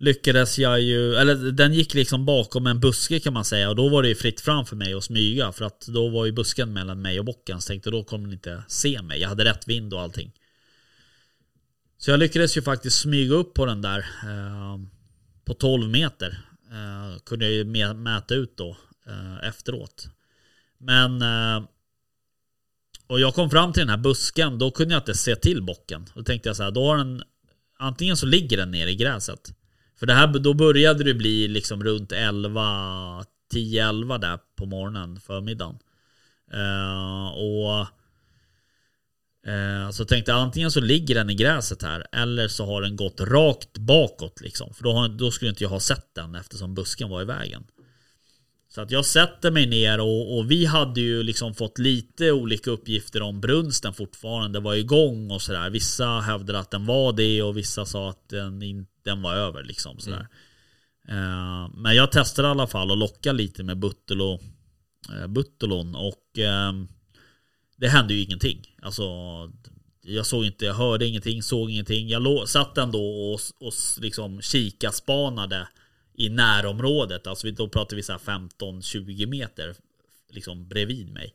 lyckades jag ju, eller den gick liksom bakom en buske kan man säga. Och då var det ju fritt fram för mig att smyga. För att då var ju busken mellan mig och bocken. Så tänkte då kommer den inte se mig. Jag hade rätt vind och allting. Så jag lyckades ju faktiskt smyga upp på den där eh, på 12 meter. Eh, kunde jag ju mäta ut då eh, efteråt. Men eh, och jag kom fram till den här busken, då kunde jag inte se till bocken. Då tänkte jag så här, då har den antingen så ligger den nere i gräset. För det här, då började det bli liksom runt 11, 10-11 där på morgonen, förmiddagen. Uh, och uh, så tänkte jag antingen så ligger den i gräset här eller så har den gått rakt bakåt liksom. För då, har, då skulle inte jag ha sett den eftersom busken var i vägen. Så att jag sätter mig ner och, och vi hade ju liksom fått lite olika uppgifter om brunsten fortfarande var igång och sådär. Vissa hävdade att den var det och vissa sa att den, in, den var över liksom sådär. Eh, men jag testade i alla fall och lockade lite med Buttolo, eh, Buttolon och ehm, det hände ju ingenting. Alltså, jag såg inte, jag hörde ingenting, såg ingenting. Jag lå, satt ändå och, och liksom kikaspanade i närområdet. Alltså då pratar vi så här 15-20 meter liksom bredvid mig.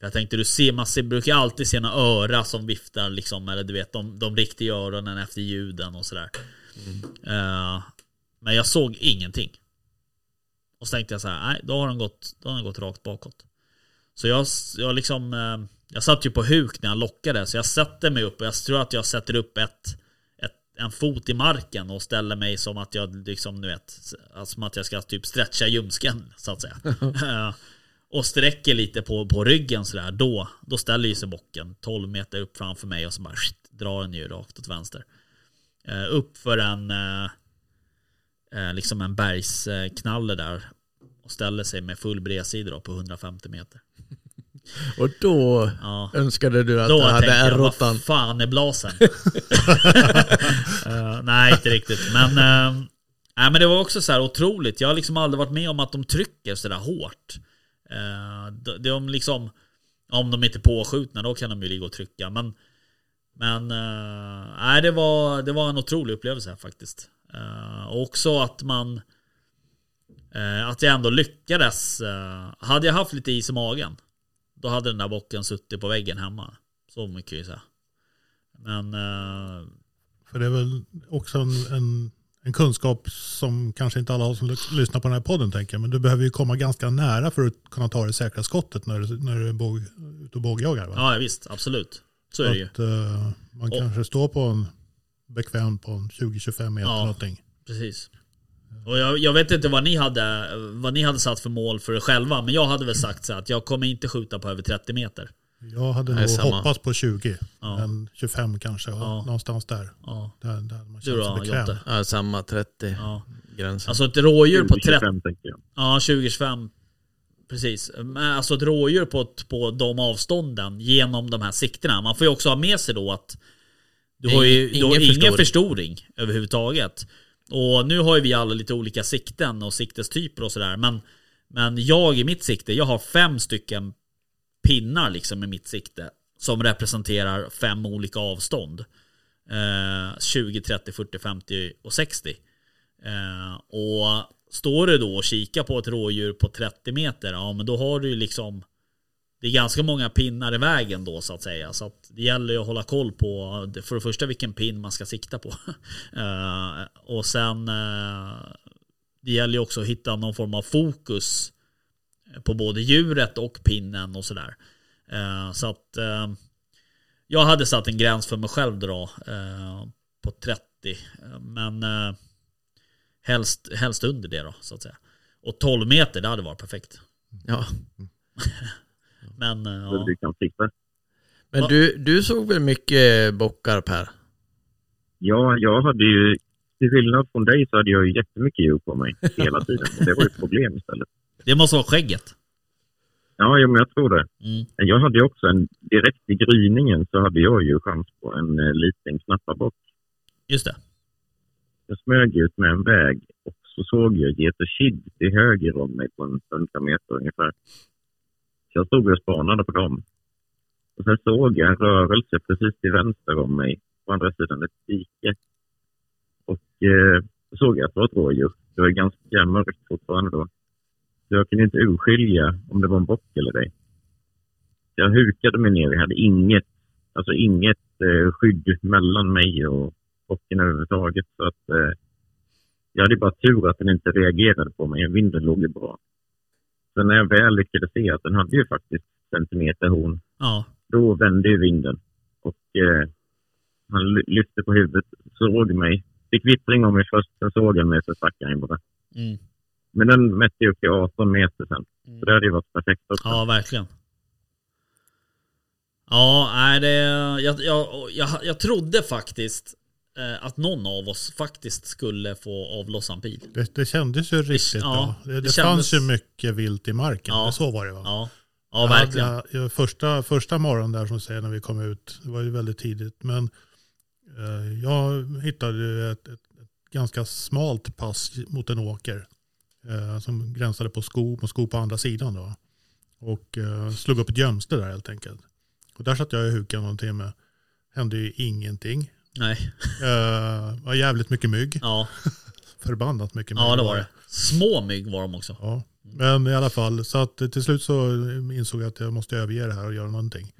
Jag tänkte du ser, man ser, brukar alltid se några öra som viftar liksom, eller du vet de, de riktiga öronen efter ljuden och sådär. Eh, men jag såg ingenting. Och så tänkte jag så här, nej då har den gått, då har den gått rakt bakåt. Så jag, jag liksom, eh, jag satt ju på huk när jag lockade så jag sätter mig upp och jag tror att jag sätter upp ett, ett, en fot i marken och ställer mig som att jag liksom, du vet, alltså som att jag ska typ stretcha ljumsken så att säga. Eh, och sträcker lite på, på ryggen sådär, då, då ställer ju sig bocken 12 meter upp framför mig och så bara shit, drar den ju rakt åt vänster. Eh, upp för en, eh, eh, liksom en bergsknalle där och ställer sig med full bredsida då på 150 meter. Och då Ja. önskade du att Då du hade tänkte jag, R8. vad fan är blasen? Eh, nej, inte riktigt. Men, uh, nej, men det var också så här otroligt. Jag har liksom aldrig varit med om att de trycker så där hårt. Uh, de, de liksom, om de inte är påskjutna, då kan de ju ligga och trycka. Men, men eh, det, var, det var en otrolig upplevelse faktiskt. Eh, och också att man eh, att jag ändå lyckades. eh, hade jag haft lite is i magen då hade den där bocken suttit på väggen hemma. Så mycket kan jag säga. Men eh, För det är väl också en, en, en kunskap som kanske inte alla har som ly- lyssnar på den här podden tänker jag. Men du behöver ju komma ganska nära för att kunna ta det säkra skottet när du, när du båg, ute och bågjagar. Va? ja visst, absolut. Så är det ju. att, eh, man Och- kanske står på en bekväm på en 20-25 meter Ja. någonting. Precis. Och jag, jag vet inte vad ni, hade, vad ni hade satt för mål för er själva. Men jag hade väl sagt så att jag kommer inte skjuta på över 30 meter. Jag hade Nej, nog samma. hoppats på 20, Ja. men 25 kanske. Ja. Någonstans där. Ja, Där, där man du då. Jotte? Ja, samma 30 Ja. gränsen. Alltså ett rådjur på 30... 25 tänker jag. Ja, 20-25. Precis. Men alltså ett rådjur på, på de avstånden genom de här siktena. Man får ju också ha med sig då att du har ju Ingen- du har ingen förstoring. förstoring överhuvudtaget. Och nu har ju vi alla lite olika sikten och siktestyper och sådär. Men, men jag i mitt sikte, jag har fem stycken pinnar liksom i mitt sikte. Som representerar fem olika avstånd. Eh, 20, 30, 40, 50 och 60. Eh, och står du då och kikar på ett rådjur på 30 meter, ja men då har du ju liksom det är ganska många pinnar i vägen då så att säga. Så att det gäller ju att hålla koll på för det första vilken pin man ska sikta på. uh, och sen uh, det gäller ju också att hitta någon form av fokus på både djuret och pinnen och sådär. Uh, så att jag hade satt en gräns för mig själv då på 30. Men helst, helst under det då så att säga. Och 12 meter det hade varit perfekt. Ja. Men eh, Så ja. du kan sikta. Men du, du såg väl mycket bockar Per? Ja, jag hade ju, till skillnad från dig så hade jag ju jättemycket djur på mig hela tiden. Det var ju ett problem istället. Det måste vara skägget. Ja, ja men jag tror det. Mm. Jag hade ju också en, direkt i gryningen så hade jag ju chans på en eh, liten knapparbock. Just det. Jag smög ut med en väg och så såg jag get och kid till höger om mig på en 100 meter ungefär. Så jag stod och spanade på dem. Och sen såg jag en rörelse precis till vänster om mig, på andra sidan ett dike. Och eh, så såg jag att det var ett rådjur. Det var ganska mörkt fortfarande då. Så jag kunde inte urskilja om det var en bock eller ej. Jag hukade mig ner. Jag hade inget, alltså inget eh, skydd mellan mig och bocken överhuvudtaget. Så att, eh, jag hade bara tur att den inte reagerade på mig. Vinden låg ju bra. Sen när jag väl lyckades se att den hade ju faktiskt centimeter horn, Ja. då vände ju vinden. Och eh, han ly- lyfte på huvudet, såg mig, fick vittring om mig först, sen såg han mig så stack han bara. Mm. Men den mätte ju upp till 18 meter sen. Så det hade ju varit perfekt också. Ja, verkligen. Ja, nej, det, jag, jag, jag, jag trodde faktiskt att någon av oss faktiskt skulle få avlossa en pil. Det, det kändes ju riktigt ja, bra. Det, det kändes- fanns ju mycket vilt i marken. Ja. Så var det va? Ja, ja Jag verkligen. hade- jag, första, första morgonen där som säger när vi kom ut, det var ju väldigt tidigt. Men eh, jag hittade ett, ett, ett ganska smalt pass mot en åker. Eh, som gränsade på skog och skog på andra sidan. Då. Och eh, slog upp ett gömste där helt enkelt. Och där satt jag i huken någon timme. Hände ju ingenting. Nej, Eh, var jävligt mycket mygg. ja, Förbannat mycket mygg. ja, det var det. Små mygg var de också. Ja, men i alla fall. Så att till slut så insåg jag att jag måste överge det här och göra någonting.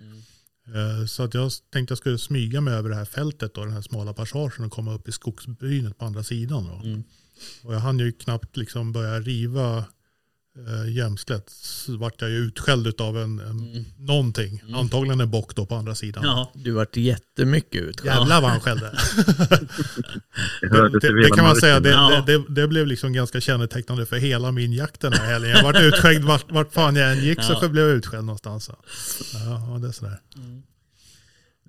Eh, Så att jag tänkte jag skulle smyga mig över det här fältet och den här smala passagen och komma upp i skogsbrynet på andra sidan. Då. Mm. Och jag hann ju knappt liksom börja riva eh, gömslet. Så vart jag ju utskälld av en, en någonting. Antagligen en bock då på andra sidan. Ja, Du vart jättemycket utskälld. Jävlar vad han skällde. Det, Det, det kan man säga, det, det, det, blev liksom ganska kännetecknande för hela min jakt den här helgen. Jag vart utskälld vart, vart fan jag än gick så Ja. blev jag utskälld någonstans. Så. Ja, det är sådär.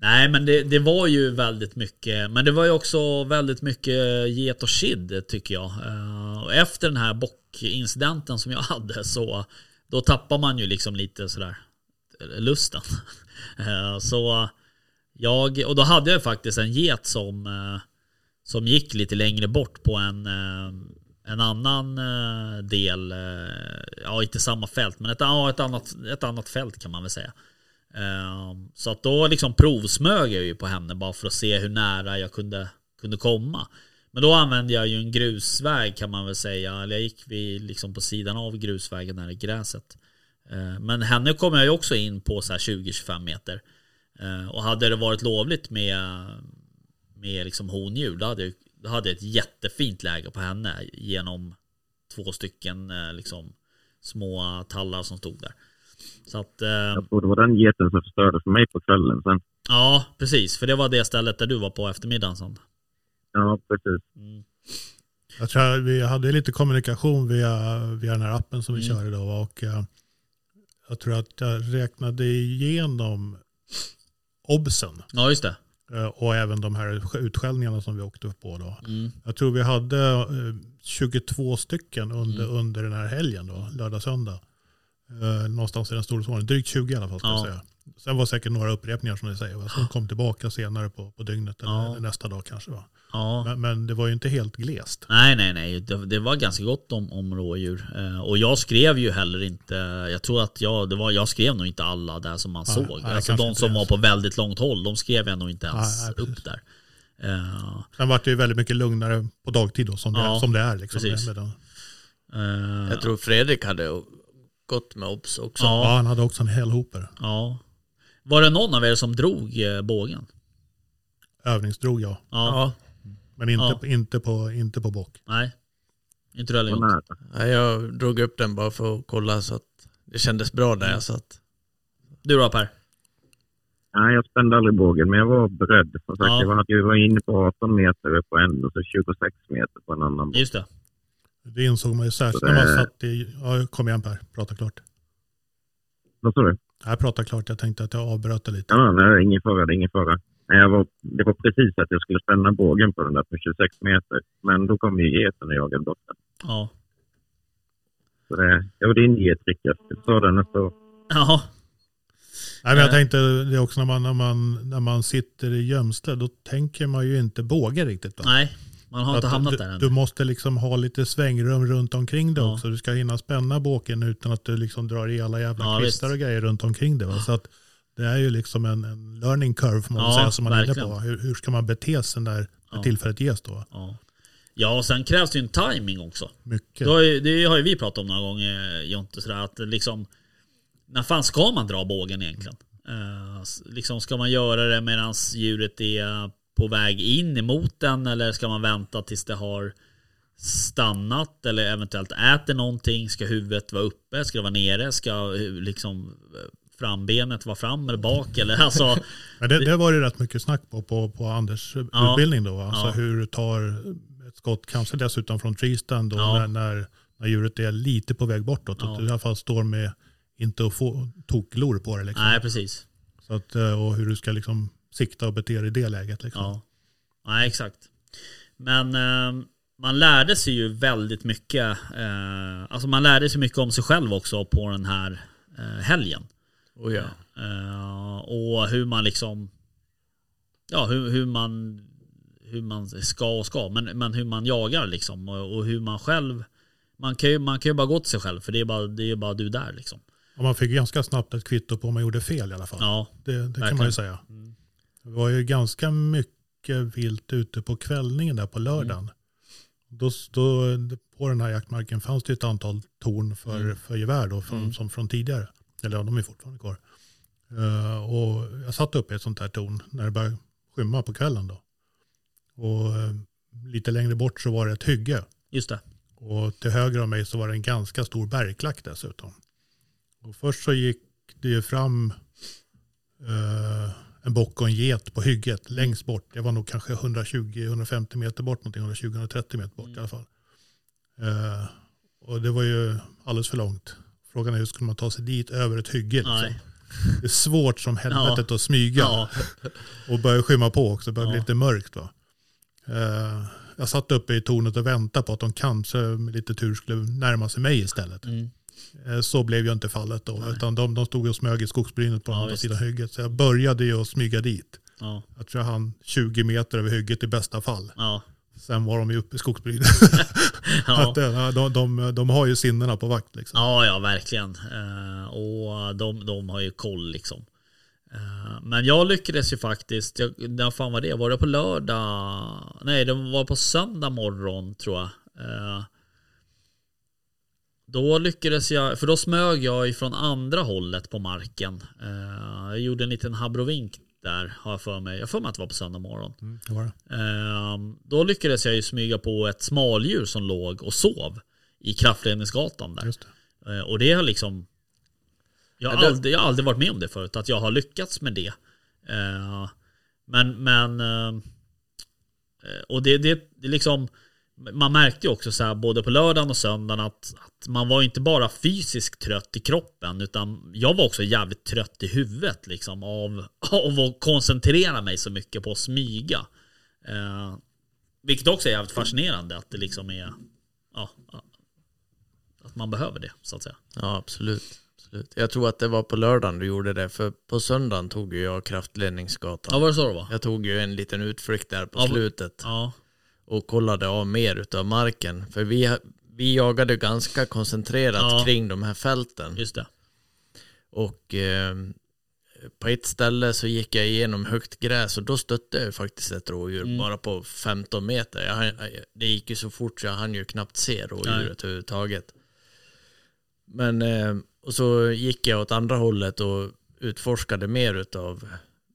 Nej men det, det var ju väldigt mycket Men det var ju också väldigt mycket get och kid tycker jag eh, efter den här bockincidenten som jag hade så Då tappar man ju liksom lite sådär eh, Lusten eh, så jag, och då hade jag faktiskt en get som, som gick lite längre bort på en, en annan del, ja inte samma fält, men ett, ja, ett, annat, ett annat fält kan man väl säga. Ehm, så att då liksom provsmög jag ju på henne bara för att se hur nära jag kunde, kunde komma. Men då använde jag ju en grusväg kan man väl säga. Eller jag gick vid, liksom på sidan av grusvägen där i gräset. Ehm, men henne kom jag ju också in på så här 20-25 meter. Ehm, och hade det varit lovligt med, med liksom hondjur då hade, jag, då hade jag ett jättefint läge på henne genom två stycken eh, liksom små tallar som stod där. Så att, eh, Jag tror det var den geten som förstörde för mig på kvällen sen. ja precis. För det var det stället där du var på eftermiddagen. Sånt. Ja, precis. Mm. Jag tror vi hade lite kommunikation via, via den här appen som vi Mm. kör idag. Och eh, jag tror att jag räknade igenom obsen Ja just det. eh, och även de här utskällningarna som vi åkte upp på. Då. Mm. Jag tror vi hade eh, 22 stycken under, Mm. under den här helgen, då, lördag, söndag. Eh, någonstans i den storleksordningen, drygt 20 i alla fall. Ska jag Ja. säga. Sen var säkert några upprepningar som ni säger, som kom tillbaka senare på, på dygnet eller, Ja. eller nästa dag kanske. Va? Ja. Men, men det var ju inte helt glest. Nej, nej, nej. Det, det var ganska gott om, om rådjur. Eh, och jag skrev ju heller inte, jag tror att jag, det var, jag skrev nog inte alla där som man Nej, såg. nej, alltså de som var på väldigt långt håll, de skrev jag nog inte ens Nej, upp där. Eh, Sen var det ju väldigt mycket lugnare på dagtid då, som, det, Ja, som det är. Liksom, precis. med, med eh, Jag tror Fredrik hade gått med obs också. Ja. Han hade också en hel hoper. ja. Var det någon av er som drog eh, bågen? Övningsdrog jag. Ja. Men inte, Ja. på, inte, på, inte på bock. Nej. Inte du heller. Ja, jag drog upp den bara för att kolla så att det kändes bra där jag satt. Du då Per? Nej, jag spände aldrig bågen, men jag var beredd. Som sagt, Ja. jag, var, jag var inne på 18 meter på en och så 26 meter på en annan. Just det. Det insåg man ju särskilt när man det- satt i... Ja, kom igen Per, prata klart. Vad sa du? Nej, prata klart. Jag tänkte att jag avbröt det lite. Ja, nej, ingen fara, det är ingen fara. Jag var, det var precis att jag skulle spänna bågen på den där på 26 meter. Men då kom ju geten och jagade bort den. Ja. Så det, jag var din get, Rickard. Jag sa det nästa år. Jaha. Nej, men jag Eh. tänkte det också när man, när, man, när man sitter i gömsle, då tänker man ju inte båge riktigt. Då. Nej, man har inte hamnat du, där än. Du måste liksom ha lite svängrum runt omkring det Ja. också. Du ska hinna spänna båken utan att du liksom drar i alla jävla Ja, kvistar och grejer runt omkring det. Va? Så att det är ju liksom en, en learning curve får man Ja, säga som man är inne verkligen. på. Hur, hur ska man bete sig när, Ja. tillfället ges då? Ja. ja, och sen krävs det ju en timing också. Mycket. Det har, ju, det har ju vi pratat om några gånger Jonte, sådär att liksom När fan ska man dra bågen egentligen? Eh, s- liksom ska man göra det medan djuret är på väg in emot den eller ska man vänta tills det har stannat eller eventuellt äter någonting? Ska huvudet vara uppe? Ska det vara nere? Ska hu- liksom eh, frambenet vara fram eller bak? Eller alltså Men det, det var det rätt mycket snack på på, på Anders Ja. utbildning då. Alltså Ja. hur tar ett skott, kanske dessutom från treestand då, Ja. när, när, djuret är lite på väg bortåt. Ja. Att du i alla fall står med inte att få toklor på det. Liksom. Nej precis Så att, eh, och hur du ska liksom sikta och bete dig i det läget. Liksom. Ja, Nej, exakt. Men eh, man lärde sig ju väldigt mycket. Eh, alltså man lärde sig mycket om sig själv också på den här eh, helgen. Och ja. Eh, och hur man liksom Ja hur, hur man Hur man ska och ska men, men hur man jagar liksom och, och hur man själv man kan, ju, man kan ju bara gå till sig själv för det är bara, det är bara du där liksom. Och man fick ganska snabbt ett kvitto på om man gjorde fel i alla fall. Ja, det det kan man ju säga. Mm. Det var ju ganska mycket vilt ute på kvällningen där på lördagen. Mm. Då, då, på den här jaktmarken fanns det ett antal torn för, Mm. för gevär då, från, Mm. som från tidigare. Eller ja, de är fortfarande kvar. Eh, och jag satt uppe i ett sånt här torn när det började skymma på kvällen då. Och eh, lite längre bort så var det ett hygge. just det. Och till höger om mig så var det en ganska stor bergklack dessutom. Och först så gick det ju fram eh, en bock och en get på hygget längst bort. Det var nog kanske 120-150 meter bort, någonting 120-130 meter bort i alla fall. Eh, och det var ju alldeles för långt. Frågan är hur skulle man ta sig dit över ett hygge? Liksom. Det är svårt som helvetet att smyga. Ja. Och börjar skymma på också, det börjar bli Ja. lite mörkt. Va? Eh, jag satt uppe i tornet och väntade på att de kanske med lite tur skulle närma sig mig istället. Mm. Eh, Så blev ju inte fallet då. Utan de, de stod och smög i skogsbrynet på Ja, andra visst. sidan hygget. Så jag började ju att smyga dit. Ja, Jag tror jag hann 20 meter över hygget i bästa fall. ja, Sen var de ju uppe i skogsbrynet. ja. Att, eh, de, de, de har ju sinnena på vakt liksom. Ja, ja verkligen. Eh, och de, de har ju koll liksom. Men jag lyckades ju faktiskt, jag, när fan var det? Var det på lördag? Nej, det var på söndag morgon tror jag. Eh, då lyckades jag, för då smög jag ifrån andra hållet på marken. Eh, jag gjorde en liten habrovink där, har jag för mig. Jag för mig att det var på söndag morgon. Mm, det det. Ehm, Då lyckades jag ju smyga på ett smaldjur som låg och sov i kraftledningsgatan där. Just det. Eh, Och det har liksom jag har, Ja, det- aldrig, jag har aldrig varit med om det förut, att jag har lyckats med det. Eh, Men, men eh, och det, det, det liksom man märkte ju också så här, både på lördagen och söndagen att, att man var inte bara fysiskt trött i kroppen utan jag var också jävligt trött i huvudet liksom av, av att koncentrera mig så mycket på att smyga. Eh, vilket också är jävligt fascinerande att det liksom är ja, att man behöver det så att säga. Ja, absolut. absolut. Jag tror att det var på lördagen du gjorde det, för på söndagen tog ju jag kraftledningsgatan. Ja var det så det var? Jag tog ju en liten utflykt där på Ja, slutet Ja, och kollade av mer utav marken. För vi, vi jagade ganska koncentrerat Ja. kring de här fälten. just det. Och eh, på ett ställe så gick jag igenom högt gräs och då stötte jag faktiskt ett rådjur Mm. bara på 15 meter. Jag, det gick ju så fort så jag hann ju knappt se rådjuret Nej. överhuvudtaget. Men eh, och så gick jag åt andra hållet och utforskade mer utav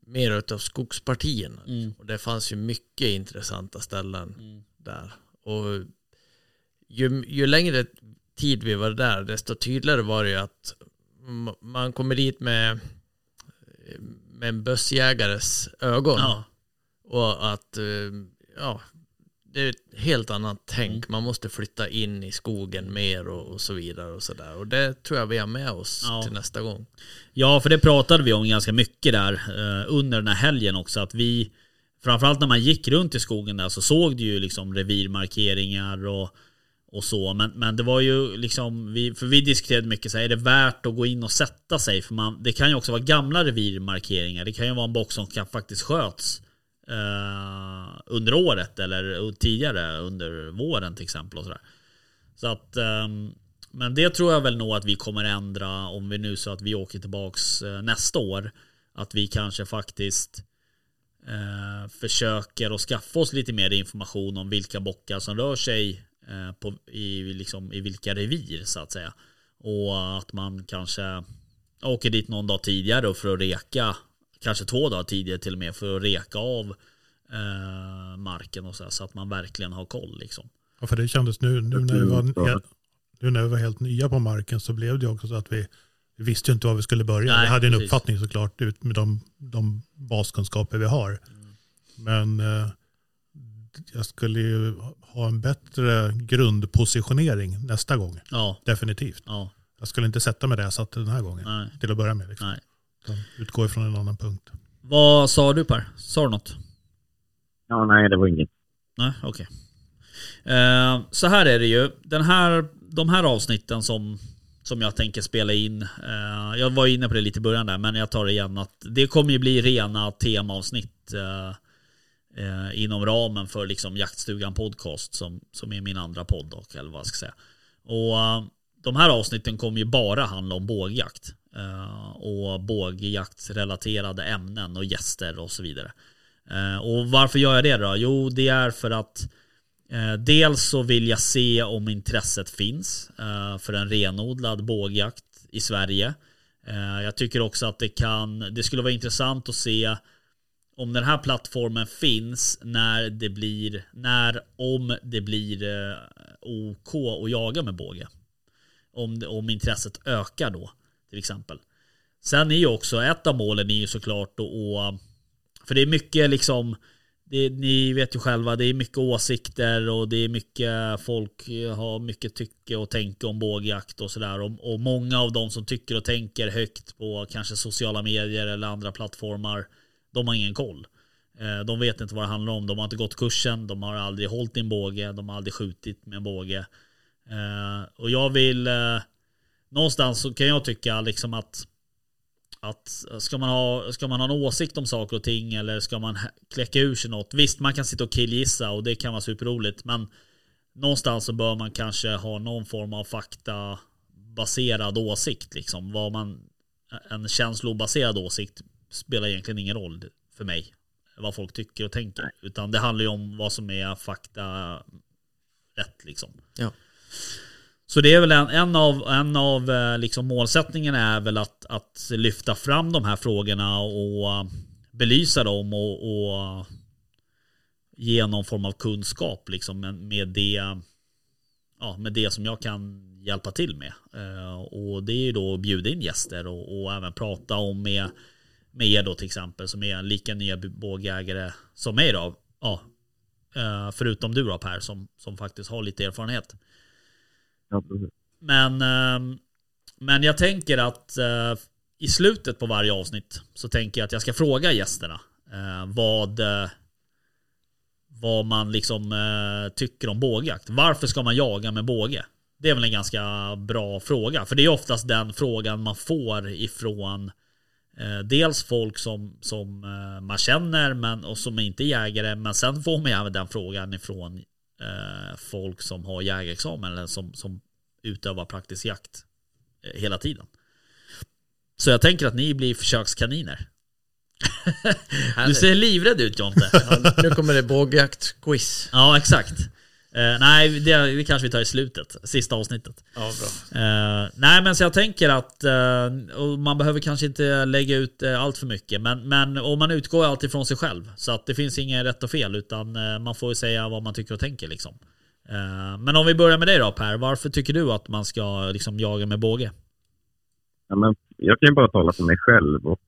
mer utav skogspartierna. Mm. Och det fanns ju mycket intressanta ställen Mm. där. Och ju, ju längre tid vi var där, desto tydligare var det ju att man kommer dit med, med en bössjägares ögon. Ja, Och att, eh, ja, det är ett helt annat tänk. Mm. Man måste flytta in i skogen mer och, och så vidare och så där. Och det tror jag vi har med oss Ja. till nästa gång. Ja, för det pratade vi om ganska mycket där eh, under den här helgen också. Att vi, framförallt när man gick runt i skogen där så såg du ju liksom revirmarkeringar och, och så. Men, men det var ju liksom, vi, för vi diskuterade mycket så här, är det värt att gå in och sätta sig? För man, det kan ju också vara gamla revirmarkeringar. Det kan ju vara en box som kan faktiskt sköts eh, under året eller tidigare under våren till exempel. Och så, där. så att eh, men det tror jag väl nog att vi kommer ändra om vi nu så att vi åker tillbaks eh, nästa år. Att vi kanske faktiskt eh, försöker att skaffa oss lite mer information om vilka bockar som rör sig eh, på, i, liksom, i vilka revir så att säga. Och att man kanske åker dit någon dag tidigare för att reka, kanske två dagar tidigare till och med för att reka av eh, marken och så, här, så att man verkligen har koll liksom. Ja, för det kändes nu, nu, när vi var, nu när vi var helt nya på marken så blev det också så att vi, vi visste ju inte var vi skulle börja. Nej, vi hade en precis. uppfattning såklart ut med de, de baskunskaper vi har. Mm. Men eh, jag skulle ju ha en bättre grundpositionering nästa gång. Ja, Definitivt. ja, Jag skulle inte sätta mig där jag satt den här gången. nej, Till att börja med. Liksom. nej. Utan Utgå ifrån en annan punkt. Vad sa du Per? Sa du något? Ja, nej, det var inget. Nej, okej. Eh, så här är det ju. Den här, de här avsnitten som, som jag tänker spela in. Eh, jag var inne på det lite i början där, men jag tar det igen. att Det kommer ju bli rena temaavsnitt eh, eh, inom ramen för liksom Jaktstugan Podcast som, som är min andra podd. Dock, eller vad jag ska säga. Och eh, de här avsnitten kommer ju bara handla om bågjakt. Eh, och bågjaktsrelaterade ämnen och gäster och så vidare. Eh, och varför gör jag det då? Jo, det är för att eh, dels så vill jag se om intresset finns för en renodlad bågjakt i Sverige. Jag tycker också att det kan, det skulle vara intressant att se om den här plattformen finns när det blir, när, om det blir OK att jaga med båge. Om, om intresset ökar då, till exempel. Sen är ju också, ett av målen är ju såklart att, för det är mycket liksom det, Ni vet ju själva, det är mycket åsikter och det är mycket folk eh, har mycket tycke och tänke om bågjakt och sådär. Och, och många av de som tycker och tänker högt på kanske sociala medier eller andra plattformar, de har ingen koll. Eh, de vet inte vad det handlar om. De har inte gått kursen, de har aldrig hållit i en båge, de har aldrig skjutit med en båge. Eh, och jag vill någonstans så kan jag tycka liksom att att ska man, ha, ska man ha en åsikt om saker och ting eller ska man kläcka ur sig något? Visst, man kan sitta och killgissa och det kan vara superroligt, men någonstans så bör man kanske ha någon form av faktabaserad åsikt. Liksom. Vad man, en känslobaserad åsikt spelar egentligen ingen roll för mig. Vad folk tycker och tänker. Utan det handlar ju om vad som är fakta rätt liksom. Ja. Så det är väl en, en av, en av eh, liksom målsättningarna är väl att, att lyfta fram de här frågorna och eh, belysa dem och, och ge någon form av kunskap liksom med det, ja, med det som jag kan hjälpa till med. Eh, och det är ju då att bjuda in gäster och, och även prata om med, med er då till exempel som är lika nya bågägare som mig då. Ja, förutom du då Per som, som faktiskt har lite erfarenhet. Ja, Men, ehm, men jag tänker att eh, i slutet på varje avsnitt så tänker jag att jag ska fråga gästerna eh, vad, eh, vad man liksom tycker om bågjakt. Varför ska man jaga med båge? Det är väl en ganska bra fråga. För det är oftast den frågan man får ifrån dels folk som, som man känner men, och som inte är jägare. Men sen får man även den frågan ifrån eh, folk som har jägarexamen eller som, som utövar praktisk jakt eh, hela tiden. Så jag tänker att ni blir försökskaniner. du ser livrädd ut Jonte. Ja, nu kommer det bågjakt-quiz. Ja, exakt. Uh, nej, det, det kanske vi tar i slutet. Sista avsnittet. Ja, bra. Uh, nej, men så jag tänker att uh, man behöver kanske inte lägga ut allt för mycket. Men, men och man utgår alltid från sig själv. Så att det finns inget rätt och fel. Utan man får säga vad man tycker och tänker liksom. men om vi börjar med dig då Per. Varför tycker du att man ska liksom, jaga med båge? Ja, men jag kan ju bara tala för mig själv. Och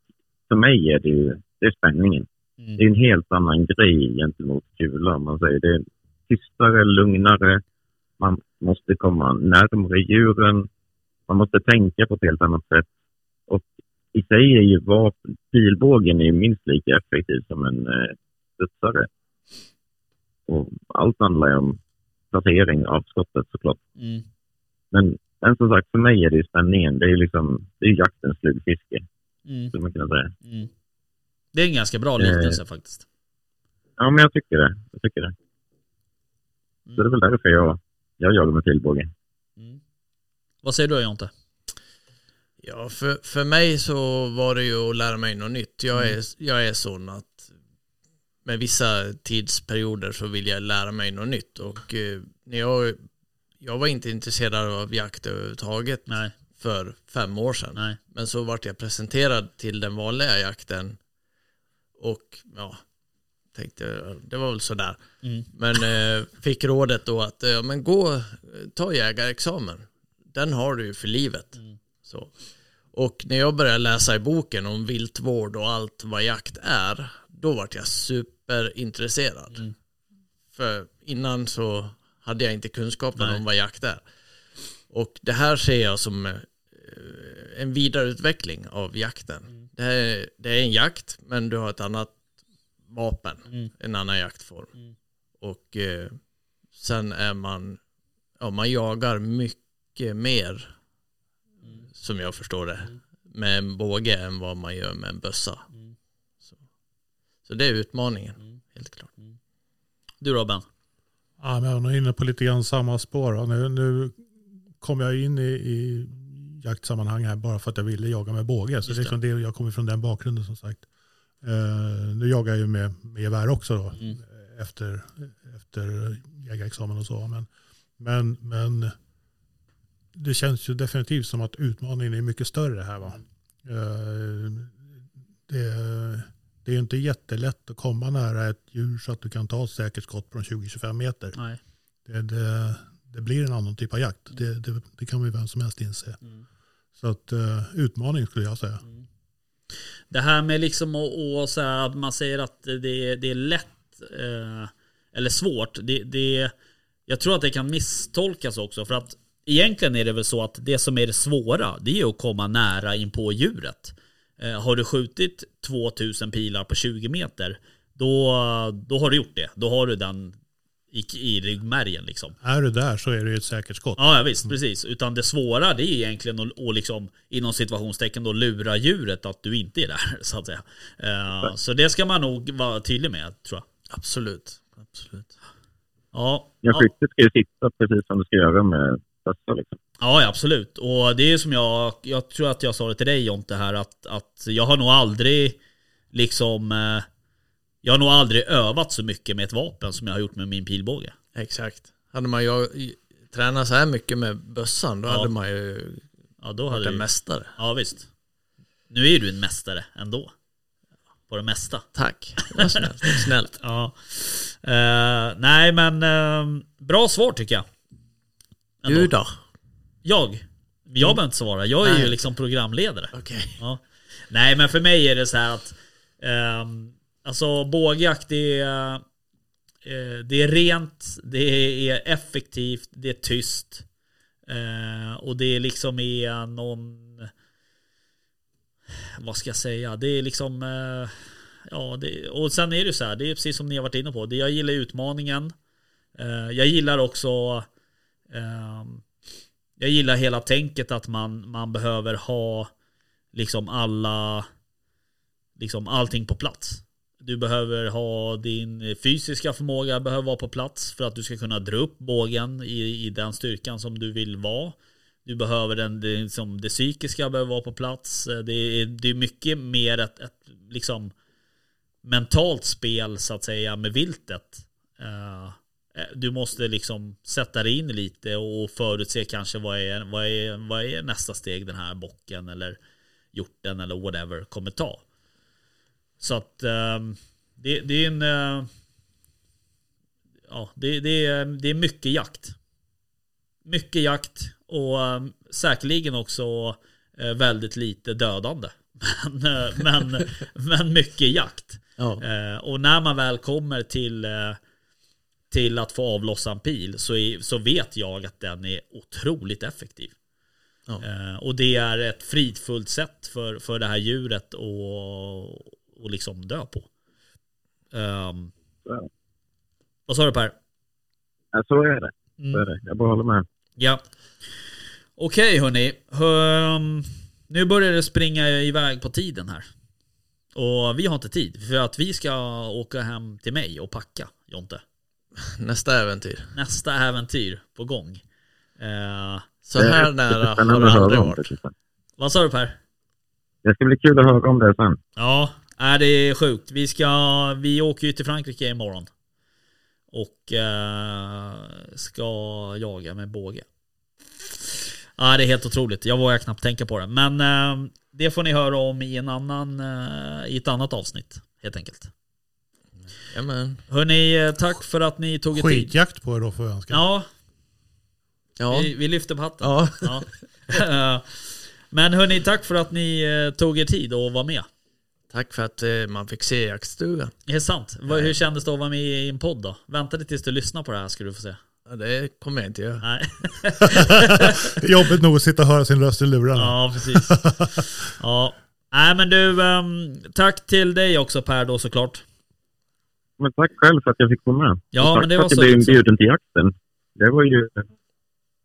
för mig är det ju det är spänningen. Mm. Det är en helt annan grej gentemot kula. Man säger. Det tystare, lugnare. Man måste komma närmare djuren. Man måste tänka på ett helt annat sätt. Och i sig är ju vapen, pilbågen är minst lika effektiv som en eh, studsare. Och allt handlar ju om placering av skottet såklart. Mm. Men, men som sagt, för mig är det ju spänningen. Det är ju liksom, det är jaktens flugfiske. Mm. Skulle man kunna säga. Mm. Det är en ganska bra liknelse eh, faktiskt. Ja, men jag tycker det. Jag tycker det. Mm. Så det är väl därför jag, jag jagar med pilbåge. Mm. Vad säger du Jonte? Ja, för, för mig så var det ju att lära mig något nytt. Jag är, mm. jag är sån att med vissa tidsperioder så vill jag lära mig något nytt. Och eh, när jag, jag var inte intresserad av jakt överhuvudtaget Nej. för fem år sedan. Nej. Men så vart jag presenterad till den vanliga jakten. Och ja, tänkte det var väl sådär. Mm. Men eh, fick rådet då att ja, men gå, ta jägarexamen. Den har du ju för livet. Mm. Så. Och när jag började läsa i boken om viltvård och allt vad jakt är, då vart jag superintresserad. Mm. För innan så hade jag inte kunskapen Nej. om vad jakt är. Och det här ser jag som eh, en vidareutveckling av jakten. Mm. Det, är, det är en jakt, men du har ett annat vapen, mm. en annan jaktform. Mm. Och eh, sen är man, ja man jagar mycket mer, mm. som jag förstår det, mm. med en båge än vad man gör med en bössa. Mm. Så. Så det är utmaningen, mm. helt klart. Du Robin? Ja, men jag är inne på lite grann samma spår. Nu, nu kom jag in i, i jaktsammanhang här bara för att jag ville jaga med båge. Så det. är liksom det, jag kommer från den bakgrunden som sagt. Uh, nu jagar jag ju med, med gevär också då, mm. efter, efter jägarexamen och så. Men, men, men det känns ju definitivt som att utmaningen är mycket större här. Va? Uh, det, det är inte jättelätt att komma nära ett djur så att du kan ta ett säkert skott från 20-25 meter. Nej. Det, det, det, blir en annan typ av jakt. Mm. Det, det, det, kan ju vem som helst inse. Mm. Så att uh, utmaning skulle jag säga. Mm. Det här med liksom och, och så här, att man säger att det, det är lätt eh, eller svårt. Det, det, jag tror att det kan misstolkas också för att egentligen är det väl så att det som är det svåra det är att komma nära in på djuret. Eh, har du skjutit 2000 pilar på 20 meter då, då har du gjort det. Då har du den i, i ryggmärgen liksom. Är du där så är det ju ett säkert skott. Ja, ja visst, precis. Utan det svåra det är egentligen att, att liksom, inom situationstecken då lura djuret att du inte är där, så att säga. Eh, så det ska man nog vara tydlig med, tror jag. Absolut. Absolut. Ja, Ja, skyttet ska ju sitta precis som det ska göra med bössa liksom. ja, absolut. Och det är som jag, jag tror att jag sa det till dig Jonte här, att, att jag har nog aldrig liksom, eh, jag har nog aldrig övat så mycket med ett vapen som jag har gjort med min pilbåge. Exakt. Hade man ju tränat så här mycket med bössan, då Ja. hade man ju Ja, då varit hade en det, mästare. Ja, visst. Nu är ju du en mästare ändå. På det mesta. Tack. Det var snällt. snällt. Ja. Eh, nej men eh, bra svar tycker jag. Ändå. Du då? Jag? Jag behöver inte svara. Jag är ju Nej. liksom programledare. Okej. Ja. Nej men för mig är det så här att ehm, Alltså bågjakt det är eh, Det är rent Det är effektivt Det är tyst. Eh, Och det är liksom är någon Vad ska jag säga? Det är liksom eh, Ja det, och sen är det så här Det är precis som ni har varit inne på det, Jag gillar utmaningen. Eh, jag gillar också ehm, Jag gillar hela tänket att man, man behöver ha liksom alla liksom allting på plats. Du behöver ha din fysiska förmåga behöver vara på plats för att du ska kunna dra upp bågen i, i den styrkan som du vill vara. Du behöver den, det, liksom, det psykiska behöver vara på plats. Det är, det är mycket mer ett, ett liksom mentalt spel så att säga med viltet. Uh, du måste liksom sätta dig in lite och förutse kanske vad är, vad är, vad är nästa steg den här bocken eller hjorten eller whatever kommer ta. Så att ehm, det, det är en... eh, ja, det, det, är, det är mycket jakt. Mycket jakt och ehm, säkerligen också eh, väldigt lite dödande. Men, eh, men, men mycket jakt. Ja. Och när man väl kommer till, till att få avlossa en pil så, är, så vet jag att den är otroligt effektiv. Ja. Eh, och det är ett fridfullt sätt för, för det här djuret att och liksom dö på. Ehm, Ja. vad sa du Per? Ja, så är det. Så Mm. är det. Jag bara håller med. Ja. Okej hörni. Ehm, nu börjar det springa iväg på tiden här. Och vi har inte tid för att vi ska åka hem till mig och packa Jonte. Nästa äventyr. Nästa äventyr på gång. Eh, Så här nära har det aldrig varit. vad sa du Per? Det ska bli kul att höra om det sen. Ja, är det är sjukt. Vi ska, vi åker ju till Frankrike imorgon. Och eh, ska jaga med båge. Ja, det är helt otroligt. Jag vågar knappt tänka på det. Men eh, det får ni höra om i en annan, eh, i ett annat avsnitt. Helt enkelt. Jamen. Hörni, eh, tack för att ni tog er tid. Skitjakt på er då får jag önska. Ja, Ja. vi, vi lyfter på hatten. Ja. Ja. Eh, Men hörni, tack för att ni eh, tog er tid och var med. Tack för att eh, man fick se jaktstugan. Det är sant. Vad- Hur kändes det att vara med i en podd då? Väntade tills du lyssnar på det här ska du få se. Ja, det kommer jag inte göra. Nej. Jobbigt nog att sitta och höra sin röst i lurarna. Ja, precis. Ja. Nej men du, ehm, tack till dig också Per då såklart. Men tack själv för att jag fick vara med. Ja, Och tack men det för var att jag blev också. inbjuden till jakten. Det var ju,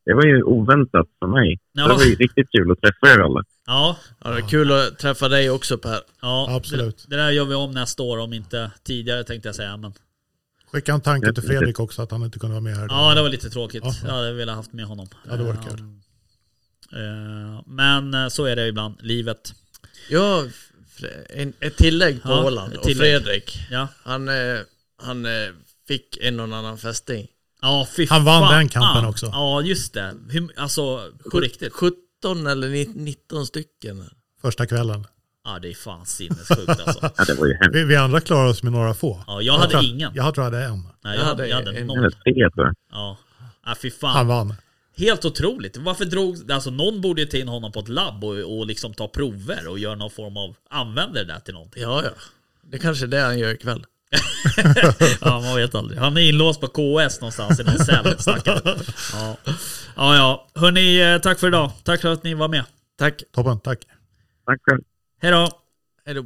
det var ju oväntat för mig. Ja. Det var ju riktigt kul att träffa er alla. Ja, Ja, det är kul att träffa dig också Per. ja Absolut. Det, det där gör vi om nästa år om inte tidigare tänkte jag säga. Men, Skicka en tanke till Fredrik också att han inte kunde vara med här. ja, det var lite tråkigt. Ja. Jag hade velat haft med honom. Ja, det var kul. Eh, Men eh, så är det ibland, livet. Ja, en, ett tillägg på Ja, Åland. Och tillägg. Fredrik, Ja, han, eh, han fick en och annan fästing. Ja fy Han vann fan. den kampen också. Ja, just det. Hur, alltså, på riktigt. 17 eller ni- 19 stycken. Första kvällen. Ja, det är fan sinnessjukt alltså. Ja, det var ju hemskt. Vi, vi andra klarade oss med några få. Ja, jag hade tror, ingen. Jag tror jag hade en. Nej, jag, Jag hade, hade jag hade en- noll. Eller tre tror jag. Ja. Ja, fy Han fan. vann. Helt otroligt. Varför drog... Alltså någon borde ju ta in honom på ett labb och, och liksom ta prover och göra någon form av... Använder det där till någonting. Ja, ja. Det kanske är det han gör ikväll. Ja, man vet aldrig. Han är inlåst på KS någonstans i någon cell. Ja. ja, ja. Hörni, eh, tack för idag. Tack för att ni var med. Tack. Toppen, tack. Tack själv. Hej då. Hej då.